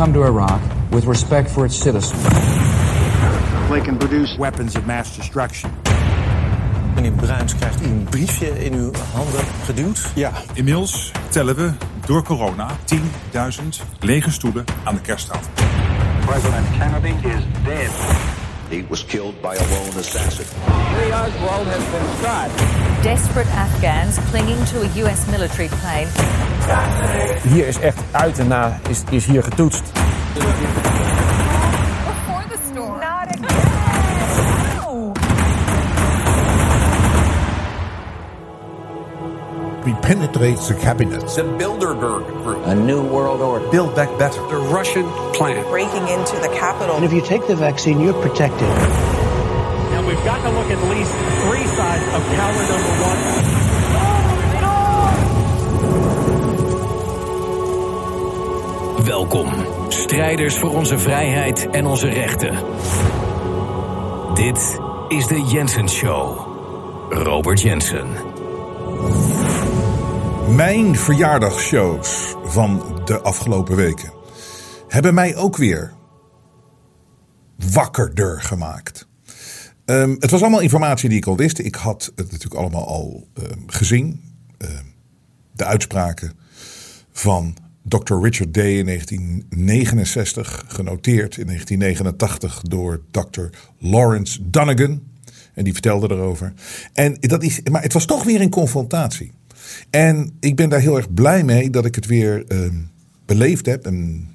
Come to Iraq with respect for its citizens. They can produce Weapons of mass destruction. Meneer Bruins krijgt een briefje in uw handen geduwd. Ja, inmiddels tellen we door corona 10.000 lege stoelen aan de kersttafel. President Kennedy is dead. He was killed by a lone assassin. Lee Oswald has been shot. Desperate Afghans clinging to a U.S. military plane. Hier is echt uit en na is, is hier getoetst. Before the storm. Not again. No. We penetrate the cabinet. The Bilderberg Group. A new world order. Build back better. The Russian plan. breaking into the Capitol. And if you take the vaccine, you're protected. And we've got to look at least three sides of counter number one. Welkom, strijders voor onze vrijheid en onze rechten. Dit is de Jensen Show. Robert Jensen. Mijn verjaardagsshows van de afgelopen weken hebben mij ook weer wakkerder gemaakt. Ehm, het was allemaal informatie die ik al wist. Ik had het natuurlijk allemaal al ehm, gezien. Ehm, de uitspraken van Dr. Richard Day in 1969, genoteerd in 1989 door Dr. Lawrence Donegan. En die vertelde erover. En dat is, maar het was toch weer een confrontatie. En ik ben daar heel erg blij mee dat ik het weer beleefd heb en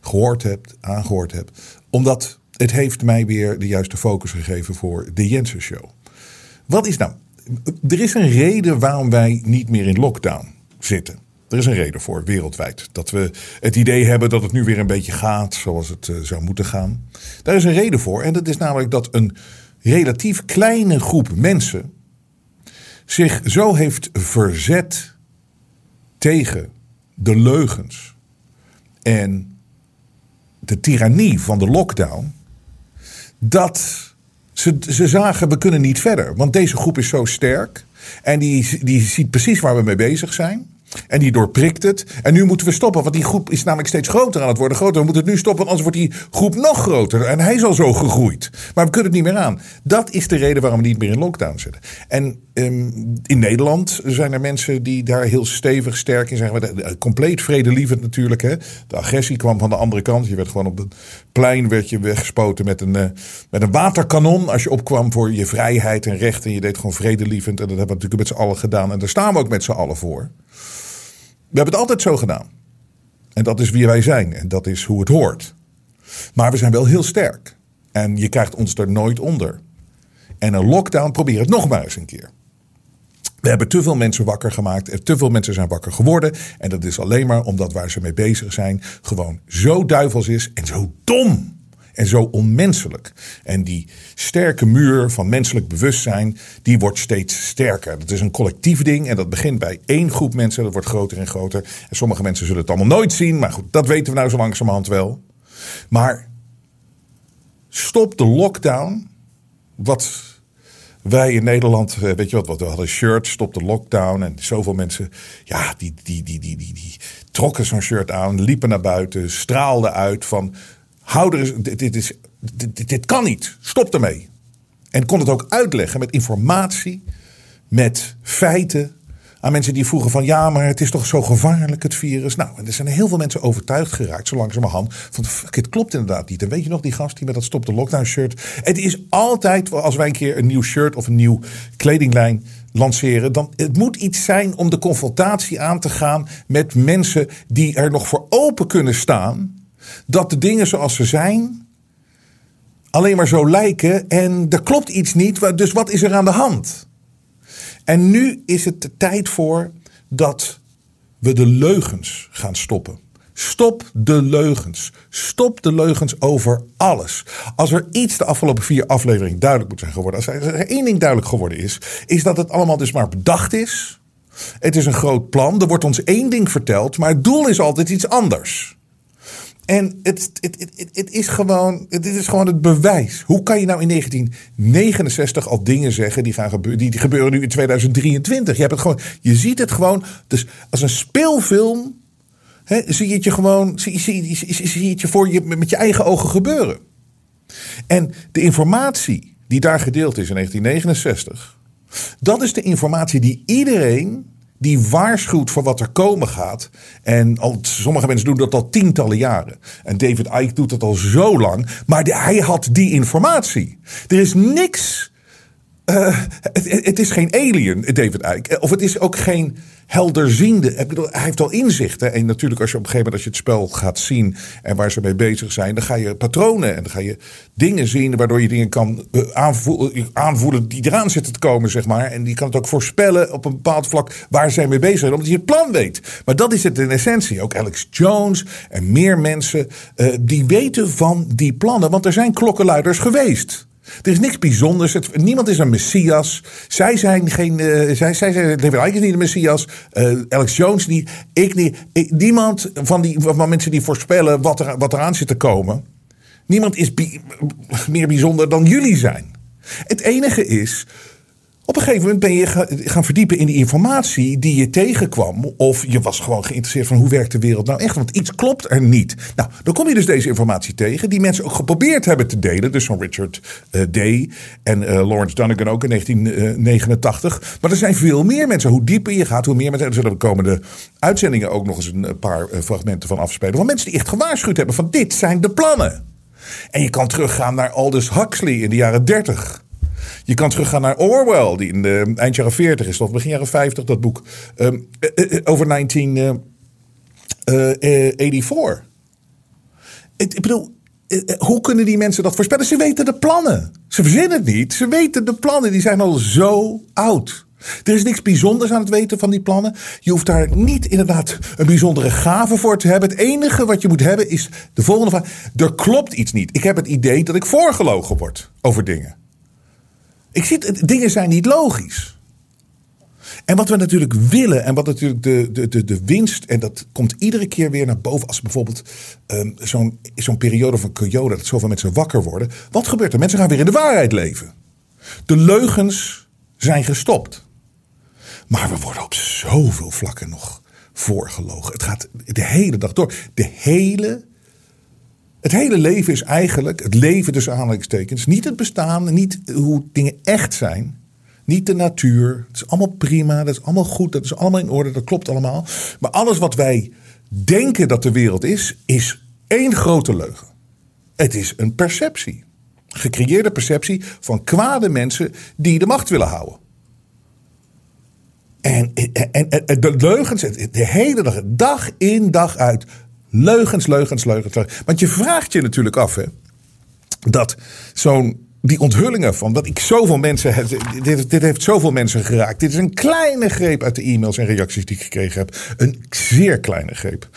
gehoord heb, aangehoord heb. Omdat het heeft mij weer de juiste focus gegeven voor de Jensen Show. Wat is nou? Er is een reden waarom wij niet meer in lockdown zitten. Er is een reden voor, wereldwijd. Dat we het idee hebben dat het nu weer een beetje gaat zoals het eh, zou moeten gaan. Daar is een reden voor. En dat is namelijk dat een relatief kleine groep mensen zich zo heeft verzet tegen de leugens en de tirannie van de lockdown, dat ze, ze zagen we kunnen niet verder. Want deze groep is zo sterk en die, die ziet precies waar we mee bezig zijn. En die doorprikt het. En nu moeten we stoppen, want die groep is namelijk steeds groter aan het worden. Groter. We moeten het nu stoppen, anders wordt die groep nog groter. En hij is al zo gegroeid. Maar we kunnen het niet meer aan. Dat is de reden waarom we niet meer in lockdown zitten. En um, in Nederland zijn er mensen die daar heel stevig, sterk in zijn. Compleet vredelievend natuurlijk. Hè. De agressie kwam van de andere kant. Je werd gewoon op het plein werd je weggespoten met een, uh, met een waterkanon. Als je opkwam voor je vrijheid en recht. En je deed gewoon vredelievend. En dat hebben we natuurlijk met z'n allen gedaan. En daar staan we ook met z'n allen voor. We hebben het altijd zo gedaan. En dat is wie wij zijn. En dat is hoe het hoort. Maar we zijn wel heel sterk. En je krijgt ons er nooit onder. En een lockdown, probeer het nog maar eens een keer. We hebben te veel mensen wakker gemaakt. En te veel mensen zijn wakker geworden. En dat is alleen maar omdat waar ze mee bezig zijn. gewoon zo duivels is en zo dom. En zo onmenselijk. En die sterke muur van menselijk bewustzijn, die wordt steeds sterker. Dat is een collectief ding en dat begint bij één groep mensen. Dat wordt groter en groter. En sommige mensen zullen het allemaal nooit zien. Maar goed, dat weten we nou zo langzamerhand wel. Maar stop de lockdown. Wat wij in Nederland, weet je wat, we hadden shirt, stop de lockdown. En zoveel mensen, ja, die, die, die, die, die, die trokken zo'n shirt aan, liepen naar buiten, straalden uit van hou er, dit, dit, is, dit, dit kan niet, stop ermee. En kon het ook uitleggen met informatie, met feiten. Aan mensen die vroegen van ja, maar het is toch zo gevaarlijk het virus. Nou, en er zijn heel veel mensen overtuigd geraakt, zo langzamerhand. Van fuck, het klopt inderdaad niet. En weet je nog die gast die met dat stop de lockdown shirt. Het is altijd, als wij een keer een nieuw shirt of een nieuw kledinglijn lanceren. Dan het moet iets zijn om de confrontatie aan te gaan met mensen die er nog voor open kunnen staan dat de dingen zoals ze zijn alleen maar zo lijken en er klopt iets niet. Dus wat is er aan de hand? En nu is het de tijd voor dat we de leugens gaan stoppen. Stop de leugens. Stop de leugens over alles. Als er iets de afgelopen vier afleveringen duidelijk moet zijn geworden. Als er één ding duidelijk geworden is. Is dat het allemaal dus maar bedacht is. Het is een groot plan. Er wordt ons één ding verteld. Maar het doel is altijd iets anders. En het, het, het, het, is gewoon, dit is gewoon het bewijs. Hoe kan je nou in 1969 al dingen zeggen die, gaan gebeuren, die, die gebeuren nu in 2023? Je, hebt het gewoon, je ziet het gewoon. Dus als een speelfilm zie je het je gewoon zie, zie het je voor je met je eigen ogen gebeuren. En de informatie die daar gedeeld is in 1969, dat is de informatie die iedereen die waarschuwt voor wat er komen gaat. En al, sommige mensen doen dat al tientallen jaren. En David Icke doet dat al zo lang. Maar hij had die informatie. Er is niks. Uh, het, is geen alien, David Icke. Of het is ook geen helderziende. Ik hij heeft al inzichten. En natuurlijk, als je op een gegeven moment als je het spel gaat zien en waar ze mee bezig zijn, dan ga je patronen en dan ga je dingen zien waardoor je dingen kan eh, aanvoelen, aanvoelen die eraan zitten te komen, zeg maar. En die kan het ook voorspellen op een bepaald vlak waar zij mee bezig zijn, omdat je het plan weet. Maar dat is het in essentie. Ook Alex Jones en meer mensen die weten van die plannen, want er zijn klokkenluiders geweest. Er is niks bijzonders. Het, niemand is een messias. Zij zijn geen. Uh, zij, zij zijn. David is niet een messias. Uh, Alex Jones niet. Ik niet. Ik, niemand van die van mensen die voorspellen wat, er, wat eraan zit te komen. Niemand is meer bijzonder dan jullie zijn. Het enige is op een gegeven moment ben je gaan verdiepen in die informatie die je tegenkwam. Of je was gewoon geïnteresseerd van hoe werkt de wereld nou echt. Want iets klopt er niet. Nou, dan kom je dus deze informatie tegen. Die mensen ook geprobeerd hebben te delen. Dus van Richard uh, Day en uh, Lawrence Dunnigan ook in 1989. Maar er zijn veel meer mensen. Hoe dieper je gaat, hoe meer mensen. Er zullen de komende uitzendingen ook nog eens een paar fragmenten van afspelen. Van mensen die echt gewaarschuwd hebben van dit zijn de plannen. En je kan teruggaan naar Aldous Huxley in de jaren 30. Je kan teruggaan naar Orwell, die in de eind jaren 40 is, of begin jaren 50, dat boek. Um, over 1984. Ik bedoel, hoe kunnen die mensen dat voorspellen? Ze weten de plannen. Ze verzinnen het niet. Ze weten de plannen. Die zijn al zo oud. Er is niks bijzonders aan het weten van die plannen. Je hoeft daar niet inderdaad een bijzondere gave voor te hebben. Het enige wat je moet hebben is de volgende vraag. Er klopt iets niet. Ik heb het idee dat ik voorgelogen word over dingen. Ik zie, dingen zijn niet logisch. En wat we natuurlijk willen, en wat natuurlijk de, de, de, de winst, en dat komt iedere keer weer naar boven, als bijvoorbeeld um, zo'n zo'n periode van Kyoto, dat zoveel mensen wakker worden. Wat gebeurt er? Mensen gaan weer in de waarheid leven. De leugens zijn gestopt. Maar we worden op zoveel vlakken nog voorgelogen. Het gaat de hele dag door. De hele het hele leven is eigenlijk, het leven tussen aanhalingstekens, niet het bestaan, niet hoe dingen echt zijn. Niet de natuur. Het is allemaal prima, dat is allemaal goed, dat is allemaal in orde, dat klopt allemaal. Maar alles wat wij denken dat de wereld is, is één grote leugen. Het is een perceptie. Gecreëerde perceptie van kwade mensen die de macht willen houden. En, en, en de leugens, de hele dag, dag in dag uit, Leugens, leugens, leugens. Want je vraagt je natuurlijk af, hè, dat zo'n die onthullingen van dat ik zoveel mensen. Dit, dit heeft zoveel mensen geraakt. Dit is een kleine greep uit de e-mails en reacties die ik gekregen heb. Een zeer kleine greep.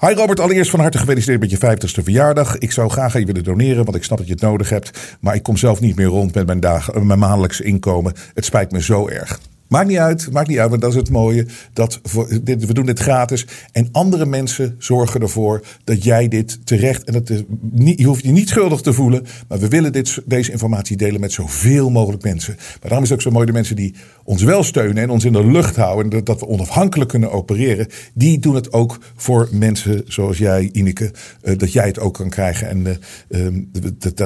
Hi Robert, allereerst van harte gefeliciteerd met je 50ste verjaardag. Ik zou graag aan je willen doneren, want ik snap dat je het nodig hebt. Maar ik kom zelf niet meer rond met mijn, dagen, mijn maandelijkse inkomen. Het spijt me zo erg. Maakt niet uit, maakt niet uit, want dat is het mooie. Dat we doen dit gratis. En andere mensen zorgen ervoor dat jij dit terecht. En dat is niet, je hoeft je niet schuldig te voelen. Maar we willen dit, deze informatie delen met zoveel mogelijk mensen. Maar daarom is het ook zo mooi de mensen die ons wel steunen en ons in de lucht houden. En dat we onafhankelijk kunnen opereren. Die doen het ook voor mensen zoals jij, Ineke. Uh, dat jij het ook kan krijgen. En uh, um,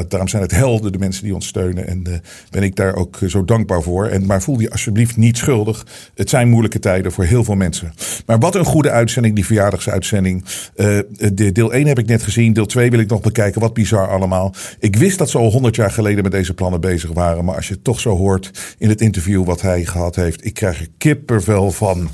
daarom zijn het helden, de mensen die ons steunen. En uh, ben ik daar ook zo dankbaar voor. En, maar voel je alsjeblieft niet schuldig. Het zijn moeilijke tijden voor heel veel mensen. Maar wat een goede uitzending, die verjaardagsuitzending. Uh, de, deel 1 heb ik net gezien. Deel 2 wil ik nog bekijken. Wat bizar allemaal. Ik wist dat ze al 100 jaar geleden met deze plannen bezig waren. Maar als je het toch zo hoort in het interview wat hij gehad heeft. Ik krijg er kippervel van.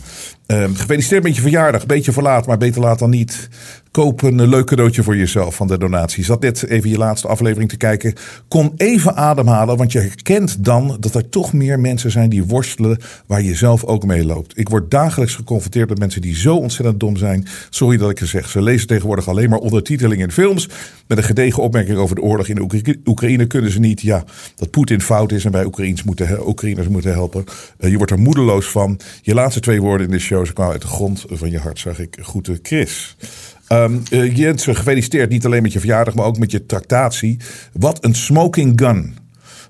Um, gefeliciteerd met je verjaardag. Beetje verlaat, maar beter laat dan niet. Koop een eh, leuk cadeautje voor jezelf van de donatie. Zat net even je laatste aflevering te kijken. Kom even ademhalen, want je herkent dan dat er toch meer mensen zijn die worstelen waar je zelf ook mee loopt. Ik word dagelijks geconfronteerd met mensen die zo ontzettend dom zijn. Sorry dat ik het zeg. Ze lezen tegenwoordig alleen maar ondertitelingen in films. Met een gedegen opmerking over de oorlog in Oekra- Oekraïne kunnen ze niet. Ja, dat Poetin fout is en wij Oekraïners moeten, Oekraïners moeten helpen. Eh, je wordt er moedeloos van. Je laatste twee woorden in de show ze kwamen uit de grond van je hart, zag ik. Groeten, Chris. Ehm eh, Jens, gefeliciteerd niet alleen met je verjaardag, maar ook met je tractatie. Wat een smoking gun.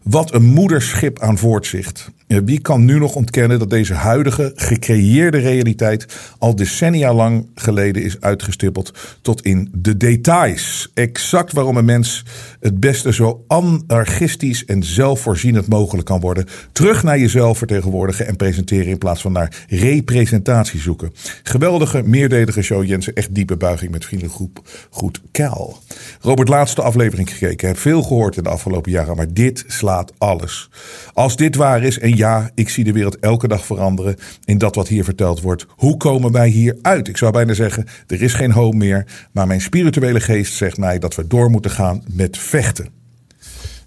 Wat een moederschip aan voortzicht. Wie kan nu nog ontkennen dat deze huidige gecreëerde realiteit al decennia lang geleden is uitgestippeld tot in de details? Exact waarom een mens het beste zo anarchistisch en zelfvoorzienend mogelijk kan worden. Terug naar jezelf vertegenwoordigen en presenteren in plaats van naar representatie zoeken. Geweldige, meerdelige show Jensen. Echt diepe buiging met vriendelijk groep. Goed, Kel. Robert, laatste aflevering gekeken. Heb veel gehoord in de afgelopen jaren, maar dit slaat alles. Als dit waar is, en ja, ik zie de wereld elke dag veranderen in dat wat hier verteld wordt. Hoe komen wij hier uit? Ik zou bijna zeggen, er is geen hoop meer. Maar mijn spirituele geest zegt mij dat we door moeten gaan met vechten.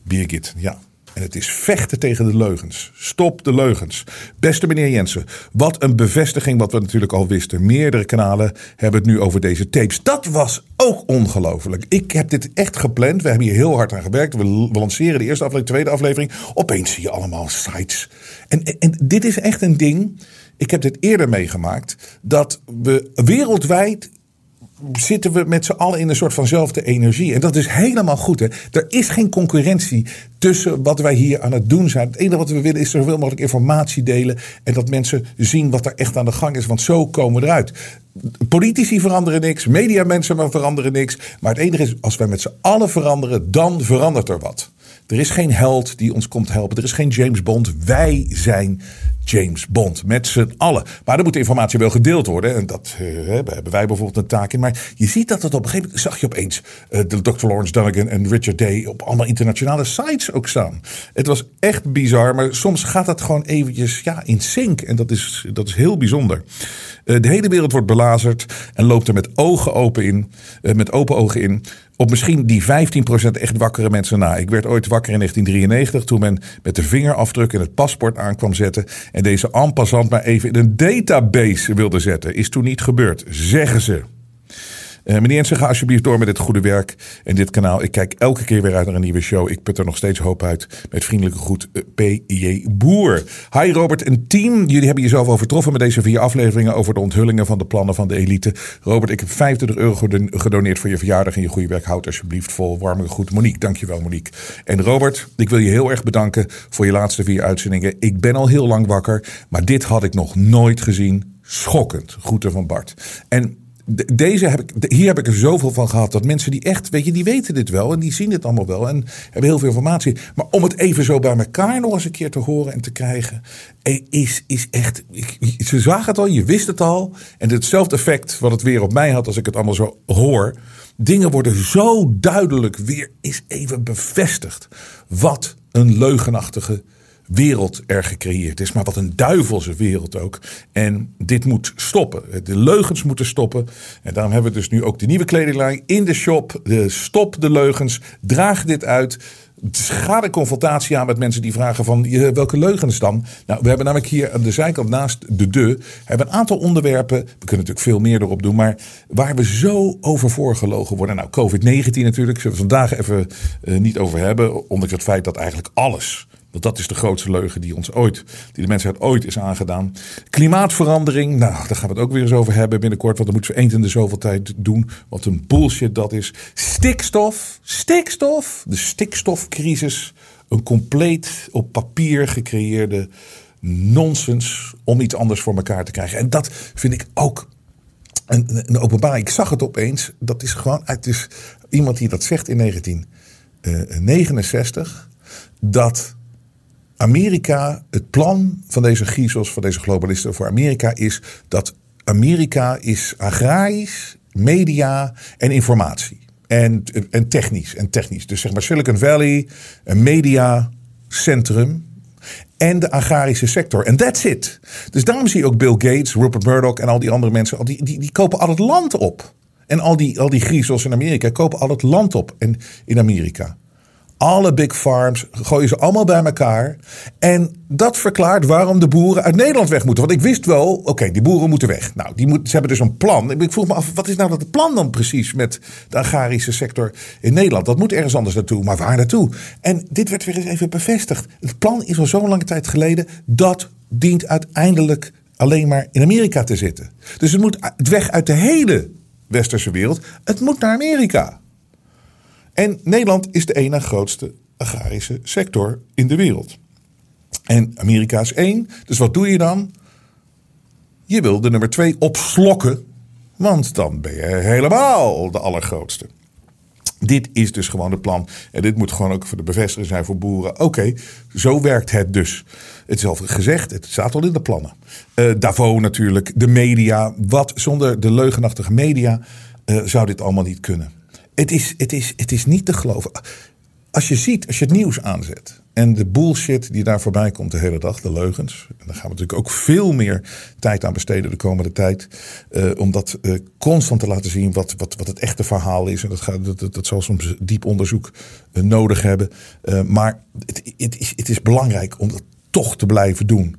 Birgit, ja. En het is vechten tegen de leugens. Stop de leugens. Beste meneer Jensen, wat een bevestiging wat we natuurlijk al wisten. Meerdere kanalen hebben het nu over deze tapes. Dat was ook ongelooflijk. Ik heb dit echt gepland. We hebben hier heel hard aan gewerkt. We, lanceren de eerste aflevering, de tweede aflevering. Opeens zie je allemaal sites. En, en, en dit is echt een ding. Ik heb dit eerder meegemaakt. Dat we wereldwijd zitten we met z'n allen in een soort vanzelfde energie. En dat is helemaal goed. Hè? Er is geen concurrentie tussen wat wij hier aan het doen zijn. Het enige wat we willen is zoveel mogelijk informatie delen. En dat mensen zien wat er echt aan de gang is. Want zo komen we eruit. Politici veranderen niks. Mediamensen veranderen niks. Maar het enige is, als wij met z'n allen veranderen, dan verandert er wat. Er is geen held die ons komt helpen. Er is geen James Bond. Wij zijn James Bond. Met z'n allen. Maar dan moet de informatie wel gedeeld worden. En dat uh, hebben wij bijvoorbeeld een taak in. Maar je ziet dat het op een gegeven moment. zag je opeens uh, de Dr. Lawrence Dunnigan en Richard Day. op allemaal internationale sites ook staan. Het was echt bizar. Maar soms gaat dat gewoon eventjes ja, in sync. En dat is, dat is heel bijzonder. Uh, de hele wereld wordt belazerd. En loopt er met ogen open in. met open ogen in op misschien die 15% echt wakkere mensen na. Ik werd ooit wakker in 1993 toen men met de vingerafdruk in het paspoort aan kwam zetten en deze en passant maar even in een database wilde zetten. Is toen niet gebeurd, zeggen ze. Uh, meneer Jensen, ga alsjeblieft door met dit goede werk en dit kanaal. Ik kijk elke keer weer uit naar een nieuwe show. Ik put er nog steeds hoop uit. Met vriendelijke groet, uh, P.J. Boer. Hi Robert en team. Jullie hebben jezelf overtroffen met deze vier afleveringen over de onthullingen van de plannen van de elite. Robert, ik heb 25 euro gedoneerd voor je verjaardag en je goede werk. Houd alsjeblieft vol. Warme groet, Monique. Dankjewel, Monique. En Robert, ik wil je heel erg bedanken voor je laatste vier uitzendingen. Ik ben al heel lang wakker, maar dit had ik nog nooit gezien. Schokkend. Groeten van Bart. En deze heb ik, hier heb ik er zoveel van gehad dat mensen die echt, weet je, die weten dit wel en die zien dit allemaal wel en hebben heel veel informatie. Maar om het even zo bij elkaar nog eens een keer te horen en te krijgen, is, is echt. Ze zagen het al, je wist het al. En hetzelfde effect wat het weer op mij had als ik het allemaal zo hoor. Dingen worden zo duidelijk weer is even bevestigd. Wat een leugenachtige wereld er gecreëerd is. Maar wat een duivelse wereld ook. En dit moet stoppen. De leugens moeten stoppen. En daarom hebben we dus nu ook de nieuwe kledinglijn in de shop. De stop de leugens. Draag dit uit. Ga de confrontatie aan met mensen die vragen van welke leugens dan? Nou, we hebben namelijk hier aan de zijkant naast de de hebben een aantal onderwerpen. We kunnen natuurlijk veel meer erop doen, maar waar we zo over voorgelogen worden. Nou, COVID-19 natuurlijk, zullen we vandaag even uh, niet over hebben. Ondanks het feit dat eigenlijk alles want dat is de grootste leugen die ons ooit, die de mensheid ooit is aangedaan. Klimaatverandering, nou, daar gaan we het ook weer eens over hebben binnenkort. Want dan moeten we eens in de zoveel tijd doen. Wat een bullshit dat is. Stikstof, stikstof, de stikstofcrisis. Een compleet op papier gecreëerde nonsens om iets anders voor elkaar te krijgen. En dat vind ik ook een, een openbaar. Ik zag het opeens. Dat is gewoon, het is iemand die dat zegt in 1969. Dat Amerika, het plan van deze griezels, van deze globalisten voor Amerika is dat Amerika is agrarisch, media en informatie. En, en technisch, en technisch. Dus zeg maar Silicon Valley, een mediacentrum en de agrarische sector. En that's it. Dus daarom zie je ook Bill Gates, Rupert Murdoch en al die andere mensen, die, die, die kopen al het land op. En al die, al die griezels in Amerika kopen al het land op in, in Amerika. Alle big farms gooien ze allemaal bij elkaar. En dat verklaart waarom de boeren uit Nederland weg moeten. Want ik wist wel, oké, die boeren moeten weg. Nou, die moet, ze hebben dus een plan. Ik vroeg me af, wat is nou dat plan dan precies met de agrarische sector in Nederland? Dat moet ergens anders naartoe, maar waar naartoe? En dit werd weer eens even bevestigd. Het plan is al zo'n lange tijd geleden. Dat dient uiteindelijk alleen maar in Amerika te zitten. Dus het moet weg uit de hele westerse wereld. Het moet naar Amerika. En Nederland is de ene grootste agrarische sector in de wereld. En Amerika is één. Dus wat doe je dan? Je wil de nummer twee opslokken. Want dan ben je helemaal de allergrootste. Dit is dus gewoon het plan. En dit moet gewoon ook voor de bevestiging zijn voor boeren. Oké, zo werkt het dus. Het is al gezegd, het staat al in de plannen. Uh, Davos natuurlijk, de media. Wat zonder de leugenachtige media uh, zou dit allemaal niet kunnen. Het is, het, is, het is niet te geloven. Als je ziet, als je het nieuws aanzet. En de bullshit die daar voorbij komt de hele dag, de leugens. En daar gaan we natuurlijk ook veel meer tijd aan besteden de komende tijd. Uh, om dat uh, constant te laten zien wat, wat, wat het echte verhaal is. En dat, gaat, dat, dat, dat zal soms diep onderzoek uh, nodig hebben. maar het, het, is, het is belangrijk om dat toch te blijven doen.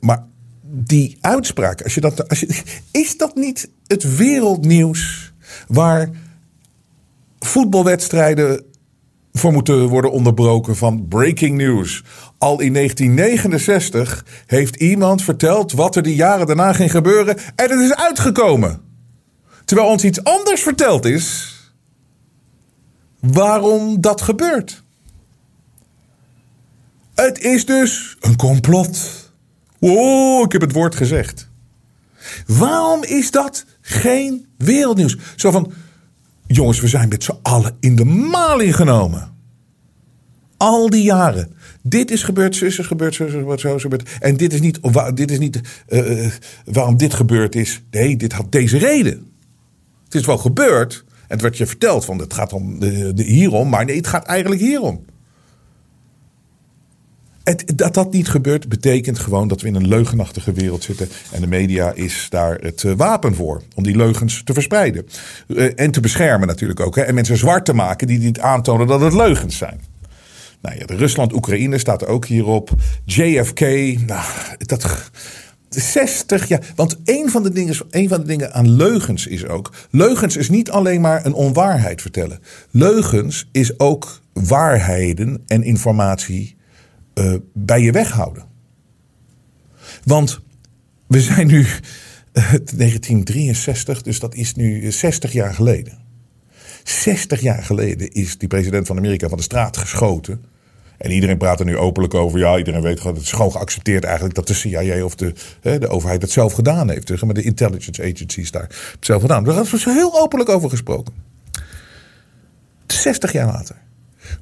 maar die uitspraak, als je dat, als je, is dat niet het wereldnieuws waar voetbalwedstrijden voor moeten worden onderbroken van breaking news. Al in 1969 heeft iemand verteld wat er die jaren daarna ging gebeuren en het is uitgekomen. Terwijl ons iets anders verteld is waarom dat gebeurt. Het is dus een complot. Oh, ik heb het woord gezegd. Waarom is dat geen wereldnieuws? Zo van, Jongens, we zijn met z'n allen in de maling genomen. Al die jaren. Dit is gebeurd, zus is gebeurd, zus is gebeurd, zo is gebeurd. En dit is niet, dit is niet uh, waarom dit gebeurd is. Nee, dit had deze reden. Het is wel gebeurd. En het werd je verteld van het gaat om de hierom. Maar nee, het gaat eigenlijk hierom. Het, dat dat niet gebeurt, betekent gewoon dat we in een leugenachtige wereld zitten. En de media is daar het uh, wapen voor. Om die leugens te verspreiden. Uh, en te beschermen natuurlijk ook. Hè, en mensen zwart te maken die niet aantonen dat het leugens zijn. Nou ja, de Rusland-Oekraïne staat er ook hierop. JFK, nou, dat. 60 jaar. Want een van, de dingen, een van de dingen aan leugens is ook. Leugens is niet alleen maar een onwaarheid vertellen. Leugens is ook waarheden en informatie uh, bij je weghouden. Want we zijn nu uh, 1963, dus dat is nu 60 jaar geleden. 60 jaar geleden is die president van Amerika van de straat geschoten. En iedereen praat er nu openlijk over. Ja, iedereen weet gewoon, het is gewoon geaccepteerd eigenlijk dat de CIA of de, hè, de overheid het zelf gedaan heeft. Dus maar de intelligence agencies daar het zelf gedaan. Daar is heel openlijk over gesproken. 60 jaar later.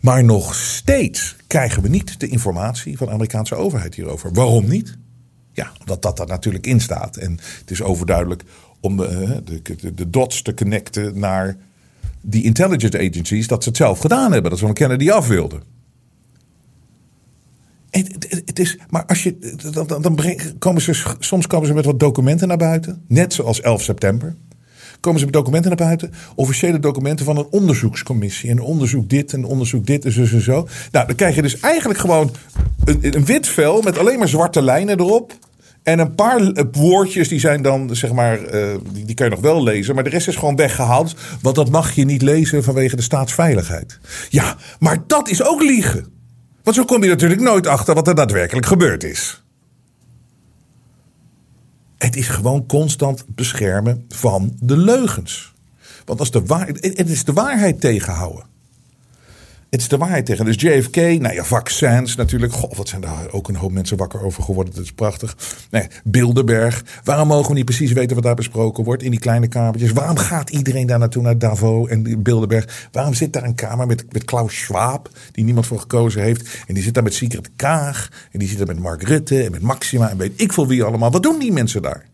Maar nog steeds krijgen we niet de informatie van de Amerikaanse overheid hierover. Waarom niet? Ja, omdat dat er natuurlijk in staat. En het is overduidelijk om de, de, de dots te connecten naar die intelligence agencies dat ze het zelf gedaan hebben. Dat ze van Kennedy af wilden. Het, het, is, maar als je, dan, dan komen ze, soms komen ze met wat documenten naar buiten. Net zoals 11 september komen ze met documenten naar buiten. Officiële documenten van een onderzoekscommissie. En onderzoek dit en onderzoek dit en zo en zo. Nou, dan krijg je dus eigenlijk gewoon een, een wit vel met alleen maar zwarte lijnen erop. En een paar woordjes die zijn dan, zeg maar, uh, die, die, kan je nog wel lezen. Maar de rest is gewoon weggehaald. Want dat mag je niet lezen vanwege de staatsveiligheid. Ja, maar dat is ook liegen. Want zo kom je natuurlijk nooit achter wat er daadwerkelijk gebeurd is. Het is gewoon constant beschermen van de leugens. Want als de waar, het is de waarheid tegenhouden. Het is de waarheid tegen. Dus JFK, nou ja, vaccins natuurlijk. Goh, wat zijn daar ook een hoop mensen wakker over geworden. Dat is prachtig. Nee, Bilderberg. Waarom mogen we niet precies weten wat daar besproken wordt in die kleine kamertjes? Waarom gaat iedereen daar naartoe naar Davos en Bilderberg? Waarom zit daar een kamer met, met Klaus Schwab, die niemand voor gekozen heeft? En die zit daar met Sigrid Kaag. En die zit daar met Mark Rutte en met Maxima en weet ik veel wie allemaal. Wat doen die mensen daar?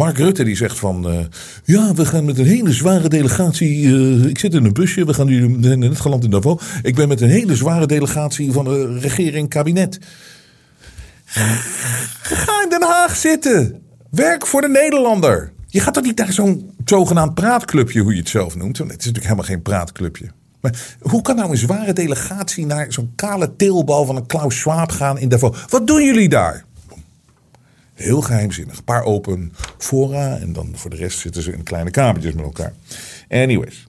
Mark Rutte die zegt van, uh, ja, we gaan met een hele zware delegatie. Uh, ik zit in een busje, we gaan nu net geland in Davos. Ik ben met een hele zware delegatie van de regering, kabinet. Ga in Den Haag zitten. Werk voor de Nederlander. Je gaat toch niet naar zo'n zogenaamd praatclubje, hoe je het zelf noemt. Het is natuurlijk helemaal geen praatclubje. Maar hoe kan nou een zware delegatie naar zo'n kale teelbal van een Klaus Schwab gaan in Davos? Wat doen jullie daar? Heel geheimzinnig. Een paar open fora en dan voor de rest zitten ze in kleine kamertjes met elkaar. Anyways.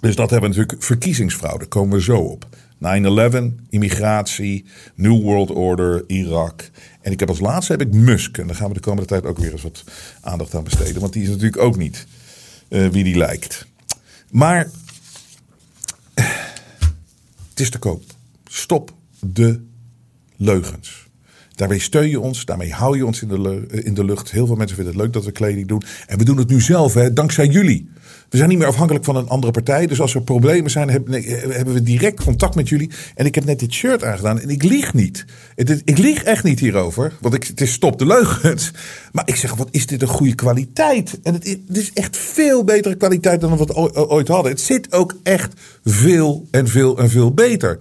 Dus dat hebben we natuurlijk verkiezingsfraude. Komen we zo op. 9-11, immigratie, New World Order, Irak. En ik heb als laatste heb ik Musk. En daar gaan we de komende tijd ook weer eens wat aandacht aan besteden. Want die is natuurlijk ook niet uh, wie die lijkt. Maar het is te koop. Stop de leugens. Daarmee steun je ons, daarmee hou je ons in de, in de lucht. Heel veel mensen vinden het leuk dat we kleding doen. En we doen het nu zelf, hè, dankzij jullie. We zijn niet meer afhankelijk van een andere partij. Dus als er problemen zijn, hebben we direct contact met jullie. En ik heb net dit shirt aangedaan en ik lieg niet. Ik lieg echt niet hierover, want ik, het is stop de leugens. Maar ik zeg, wat is dit een goede kwaliteit? En het is echt veel betere kwaliteit dan we ooit hadden. Het zit ook echt veel en veel en veel beter.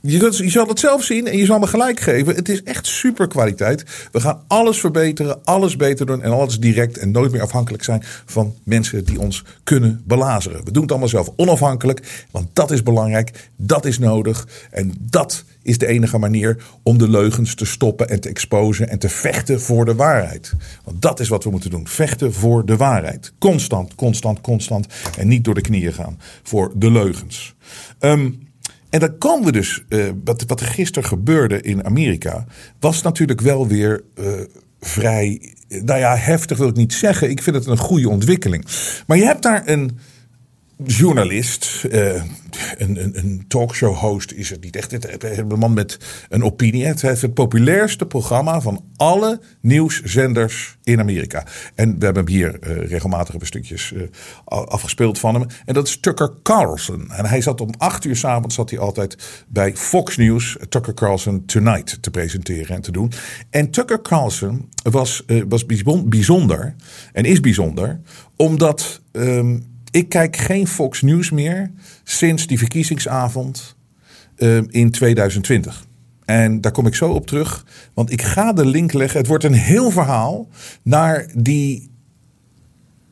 Je, je, zal het zelf zien en je zal me gelijk geven. Het is echt super kwaliteit. We gaan alles verbeteren, alles beter doen en alles direct en nooit meer afhankelijk zijn van mensen die ons kunnen belazeren. We doen het allemaal zelf onafhankelijk, want dat is belangrijk, dat is nodig en dat is de enige manier om de leugens te stoppen en te exposen en te vechten voor de waarheid. Want dat is wat we moeten doen. Vechten voor de waarheid. Constant, constant, constant en niet door de knieën gaan voor de leugens. Um, en dan komen we dus, uh, wat, wat er gisteren gebeurde in Amerika, was natuurlijk wel weer uh, vrij, nou ja, heftig wil ik niet zeggen. Ik vind het een goede ontwikkeling. Maar je hebt daar een journalist, uh, een, een, een talkshow-host is het niet echt. Een man met een opinie. Het is het populairste programma van alle nieuwszenders in Amerika. En we hebben hem hier uh, regelmatig een stukjes uh, afgespeeld van hem. En dat is Tucker Carlson. En hij zat om acht uur s'avonds zat hij altijd bij Fox News Tucker Carlson Tonight te presenteren en te doen. En Tucker Carlson was, was bijzonder en is bijzonder omdat... Um, ik kijk geen Fox News meer sinds die verkiezingsavond uh, in 2020. En daar kom ik zo op terug, want ik ga de link leggen. Het wordt een heel verhaal naar die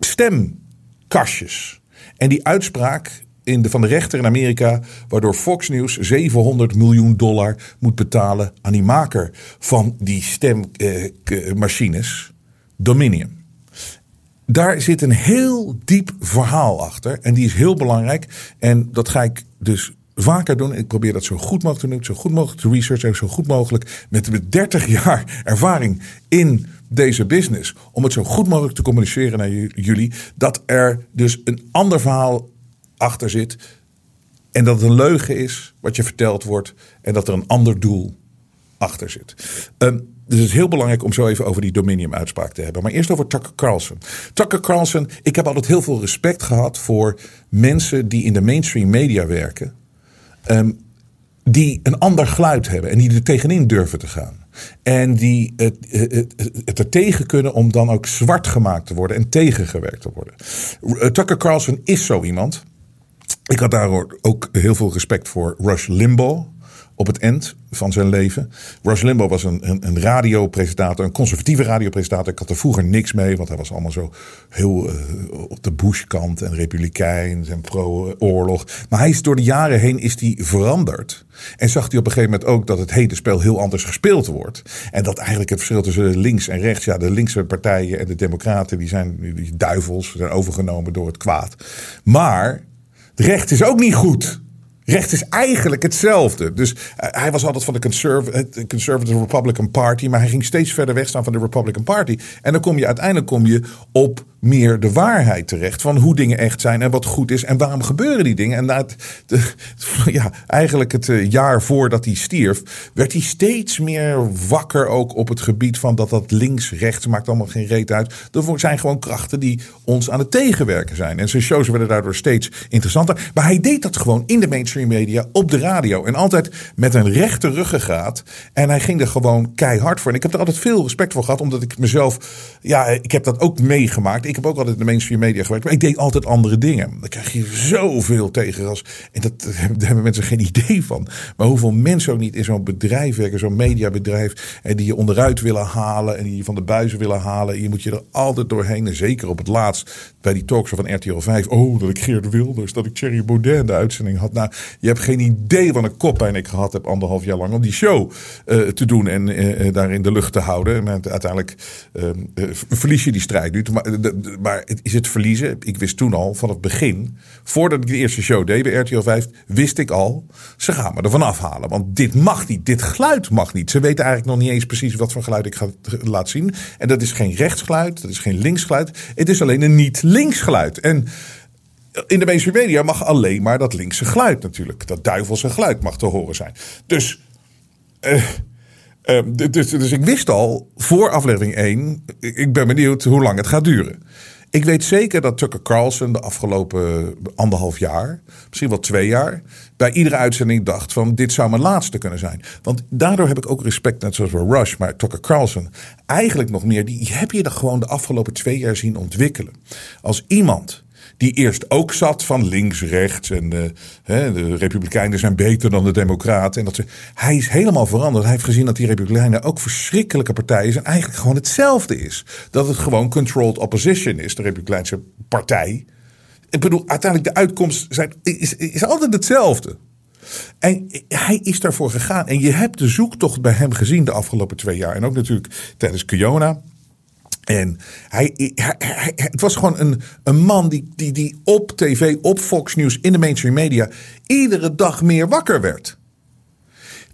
stemkastjes. En die uitspraak in de, van de rechter in Amerika, waardoor Fox News 700 miljoen dollar moet betalen aan die maker van die stemmachines, uh, Dominion. Daar zit een heel diep verhaal achter. En die is heel belangrijk. En dat ga ik dus vaker doen. Ik probeer dat zo goed mogelijk te doen. Zo goed mogelijk te researchen. Zo goed mogelijk met, met 30 jaar ervaring in deze business. Om het zo goed mogelijk te communiceren naar jullie. Dat er dus een ander verhaal achter zit. En dat het een leugen is wat je verteld wordt. En dat er een ander doel achter zit. Um, dus het is heel belangrijk om zo even over die Dominium-uitspraak te hebben. Maar eerst over Tucker Carlson. Tucker Carlson, ik heb altijd heel veel respect gehad voor mensen die in de mainstream media werken. Um, die een ander geluid hebben en die er tegenin durven te gaan. En die het, het, het er tegen kunnen om dan ook zwart gemaakt te worden en tegengewerkt te worden. Uh, Tucker Carlson is zo iemand. Ik had daar ook heel veel respect voor Rush Limbaugh op het eind van zijn leven. Rush Limbaugh was een, een, een radiopresentator, een conservatieve radiopresentator. Ik had er vroeger niks mee, want hij was allemaal zo heel uh, op de Bush-kant en republikein en pro-oorlog. Maar hij is door de jaren heen is die veranderd. En zag hij op een gegeven moment ook dat het hele spel heel anders gespeeld wordt. En dat eigenlijk het verschil tussen links en rechts, ja, de linkse partijen en de democraten, die zijn die duivels, zijn overgenomen door het kwaad. Maar recht is ook niet goed. Recht is eigenlijk hetzelfde. Dus uh, hij was altijd van de Conservative, Conservative Republican Party. Maar hij ging steeds verder weg staan van de Republican Party. En dan kom je uiteindelijk kom je op meer de waarheid terecht. Van hoe dingen echt zijn en wat goed is. En waarom gebeuren die dingen. En na de, ja, eigenlijk het uh, jaar voordat hij stierf. werd hij steeds meer wakker. Ook op het gebied van dat dat links-rechts maakt allemaal geen reet uit. Er zijn gewoon krachten die ons aan het tegenwerken zijn. En zijn shows werden daardoor steeds interessanter. Maar hij deed dat gewoon in de mainstream media, op de radio. En altijd met een rechte ruggengraat. En hij ging er gewoon keihard voor. En ik heb er altijd veel respect voor gehad, omdat ik mezelf, ja, ik heb dat ook meegemaakt. Heb ook altijd in de mainstream media gewerkt, maar ik deed altijd andere dingen. Dan krijg je zoveel tegenras. En dat, daar hebben- mensen geen idee van. Maar hoeveel mensen ook niet in zo'n bedrijf werken, zo'n mediabedrijf, en die je onderuit willen halen en die je van de buizen willen halen. En je moet je er altijd doorheen. En zeker op het laatst bij die talkshow van RTL 5. Oh, dat ik Geert Wilders, dat ik Thierry Baudet de uitzending had. Nou, je hebt geen idee wat een koppijn ik gehad heb anderhalf jaar lang om die show eh, te doen en eh, eh, daar in de lucht te houden. En uiteindelijk verlies je die strijd nu. Maar, maar het is het verliezen? Ik wist toen al van het begin, voordat ik de eerste show deed bij RTL 5, wist ik al, ze gaan me ervan afhalen. Want dit mag niet, dit geluid mag niet. Ze weten eigenlijk nog niet eens precies wat voor geluid ik ga laten zien. En dat is geen rechtsgeluid, dat is geen linksgeluid. Het is alleen een niet-links geluid. En in de mainstream media mag alleen maar dat linkse geluid natuurlijk. Dat duivelse geluid mag te horen zijn. Dus, eh, eh, dus, dus ik wist al voor aflevering 1, ik ben benieuwd hoe lang het gaat duren. Ik weet zeker dat Tucker Carlson de afgelopen anderhalf jaar, misschien wel twee jaar, bij iedere uitzending dacht van dit zou mijn laatste kunnen zijn. Want daardoor heb ik ook respect, net zoals voor Rush, maar Tucker Carlson, eigenlijk nog meer, die heb je er gewoon de afgelopen twee jaar zien ontwikkelen. Als iemand die eerst ook zat van links, rechts en de, hè, de Republikeinen zijn beter dan de Democraten. En dat ze, hij is helemaal veranderd. Hij heeft gezien dat die Republikeinen ook verschrikkelijke partijen zijn. Eigenlijk gewoon hetzelfde is. Dat het gewoon controlled opposition is, de Republikeinse partij. Ik bedoel, uiteindelijk de uitkomst zijn, is, is altijd hetzelfde. En hij is daarvoor gegaan. En je hebt de zoektocht bij hem gezien de afgelopen twee jaar. En ook natuurlijk tijdens Kiona. En hij, het was gewoon een, een man die, die, die op tv, op Fox News, in de mainstream media, iedere dag meer wakker werd.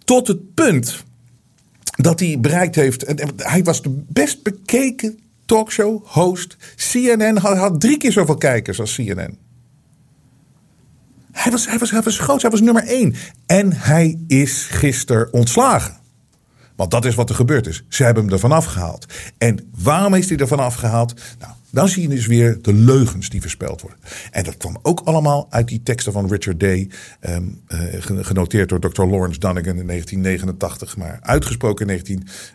Tot het punt dat hij bereikt heeft. Hij was de best bekeken talkshow host. CNN had, had drie keer zoveel kijkers als CNN. Hij was, hij, was, hij was groot, hij was nummer één. En hij is gisteren ontslagen. Want dat is wat er gebeurd is. Ze hebben hem ervan afgehaald. En waarom is hij ervan afgehaald? Nou, dan zie je dus weer de leugens die verspeld worden. En dat kwam ook allemaal uit die teksten van Richard Day. ehm, eh, gen- genoteerd door Dr. Lawrence Dunnigan in 1989. Maar uitgesproken in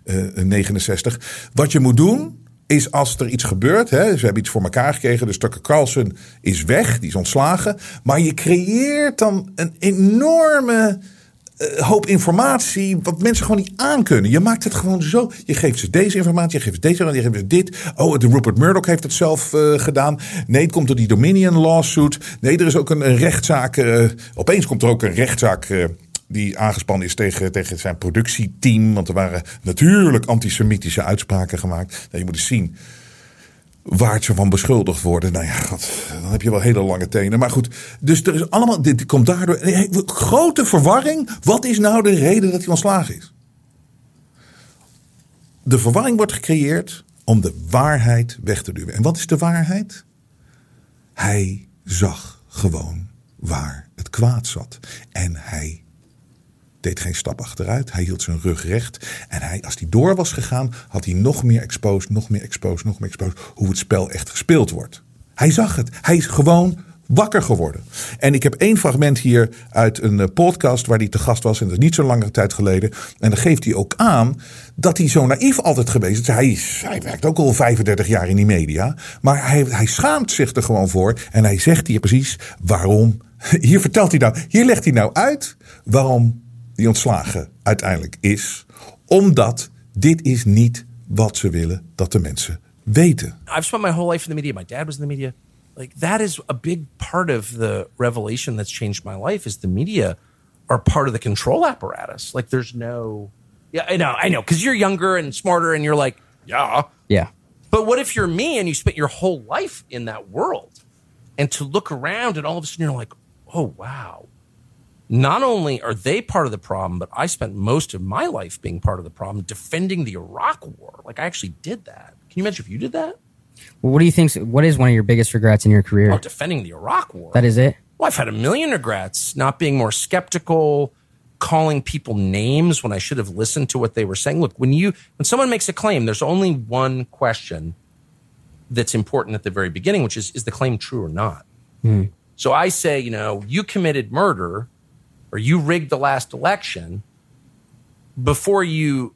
1969. Wat je moet doen is als er iets gebeurt, hè, ze hebben iets voor elkaar gekregen, dus Tucker Carlson is weg, die is ontslagen, maar je creëert dan een enorme eh, hoop informatie wat mensen gewoon niet aankunnen. Je maakt het gewoon zo. Je geeft ze deze informatie, je geeft ze deze, je geeft ze dit. Oh, de Rupert Murdoch heeft het zelf eh, gedaan. Nee, het komt door die Dominion lawsuit. Nee, er is ook een, rechtszaak. eh, opeens komt er ook een rechtszaak. die aangespannen is tegen, tegen zijn productieteam. Want er waren natuurlijk antisemitische uitspraken gemaakt. Nou, je moet eens zien waar ze van beschuldigd worden. Nou ja, dan heb je wel hele lange tenen. Maar goed, dus er is allemaal, dit komt daardoor. Grote verwarring. Wat is nou de reden dat hij ontslagen is? De verwarring wordt gecreëerd om de waarheid weg te duwen. En wat is de waarheid? Hij zag gewoon waar het kwaad zat. En hij deed geen stap achteruit. Hij hield zijn rug recht. En hij, als hij door was gegaan, had hij nog meer exposed, nog meer exposed, nog meer exposed. Hoe het spel echt gespeeld wordt. Hij zag het. Hij is gewoon wakker geworden. En ik heb één fragment hier uit een eh, podcast waar hij te gast was. En dat is niet zo lange tijd geleden. En dan geeft hij ook aan dat hij zo naïef altijd geweest is. Hij, hij werkt ook al 35 jaar in die media. Maar hij, hij schaamt zich er gewoon voor. En hij zegt hier precies waarom. Hier vertelt hij nou, hier legt hij nou uit waarom die ontslagen uiteindelijk is. Omdat dit is niet wat ze willen dat de mensen weten. I've spent my whole life in the media. My dad was in the media. Like that is a big part of the revelation that's changed my life is the media are part of the control apparatus. Like there's no Yeah, I know, I know cuz you're younger and smarter and you're like, yeah. Yeah. But what if you're me and you spent your whole life in that world? And to look around and all of a sudden you're like, "Oh, wow." Not only are they part of the problem, but I spent most of my life being part of the problem defending the Iraq war. Like I actually did that. Can you imagine if you did that? Well, what do you think? What is one of your biggest regrets in your career? Oh, defending the Iraq war. That is it. Well, I've had a million regrets not being more skeptical, calling people names when I should have listened to what they were saying. Look, when you when someone makes a claim, there's only one question that's important at the very beginning, which is is the claim true or not? Hmm. So I say, you know, you committed murder or you rigged the last election before you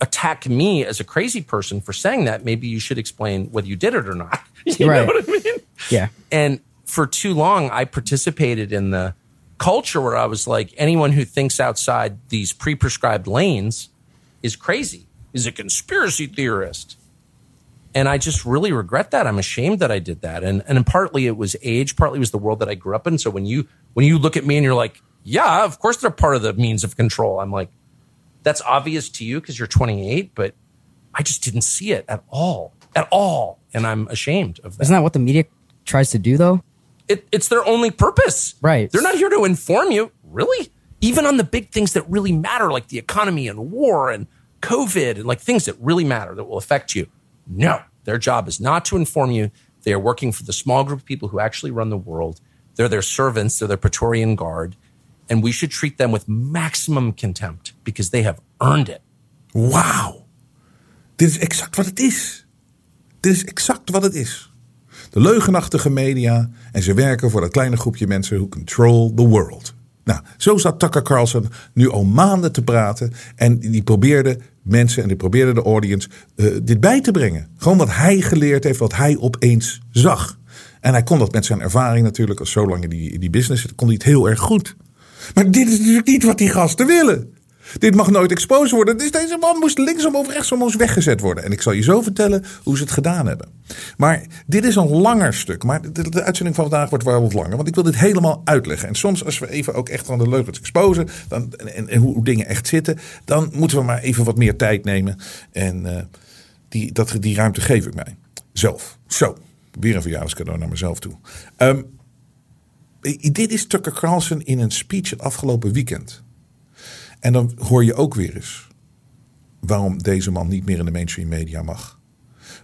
attack me as a crazy person for saying that, maybe you should explain whether you did it or not. You Right. know what I mean? Yeah. And for too long, I participated in the culture where I was like, anyone who thinks outside these pre prescribed lanes is crazy, is a conspiracy theorist. And I just really regret that. I'm ashamed that I did that. And and partly it was age, partly it was the world that I grew up in. So when you when you look at me and you're like, yeah, of course they're part of the means of control. I'm like, that's obvious to you because you're 28, but I just didn't see it at all, at all, and I'm ashamed of that. Isn't that what the media tries to do, though? It, it's their only purpose. Right. They're not here to inform you, really. Even on the big things that really matter, like the economy and war and COVID and like things that really matter that will affect you. No, their job is not to inform you. They are working for the small group of people who actually run the world. They're their servants, they're their Praetorian guard. And we should treat them with maximum contempt because they have earned it. Wauw. Dit is exact wat het is. Dit is exact wat het is. De leugenachtige media en ze werken voor dat kleine groepje mensen who control the world. Nou, zo zat Tucker Carlson nu al maanden te praten. En die probeerde mensen en die probeerde de audience eh, dit bij te brengen. Gewoon wat hij geleerd heeft, wat hij opeens zag. En hij kon dat met zijn ervaring natuurlijk, als zo lang in die, die business zit, kon hij het heel erg goed. Maar dit is natuurlijk niet wat die gasten willen. Dit mag nooit exposed worden. Dus deze man moest linksom of rechtsom ons weggezet worden. En ik zal je zo vertellen hoe ze het gedaan hebben. Maar dit is een langer stuk. Maar de, uitzending van vandaag wordt wel wat langer. Want ik wil dit helemaal uitleggen. En soms als we even ook echt aan de leugens exposen. Dan, en, hoe dingen echt zitten. Dan moeten we maar even wat meer tijd nemen. En eh, die, dat, die ruimte geef ik mij. Zelf. Zo. Weer een verjaardagscadeau naar mezelf toe. Ehm, dit is Tucker Carlson in een speech het afgelopen weekend. En dan hoor je ook weer eens waarom deze man niet meer in de mainstream media mag.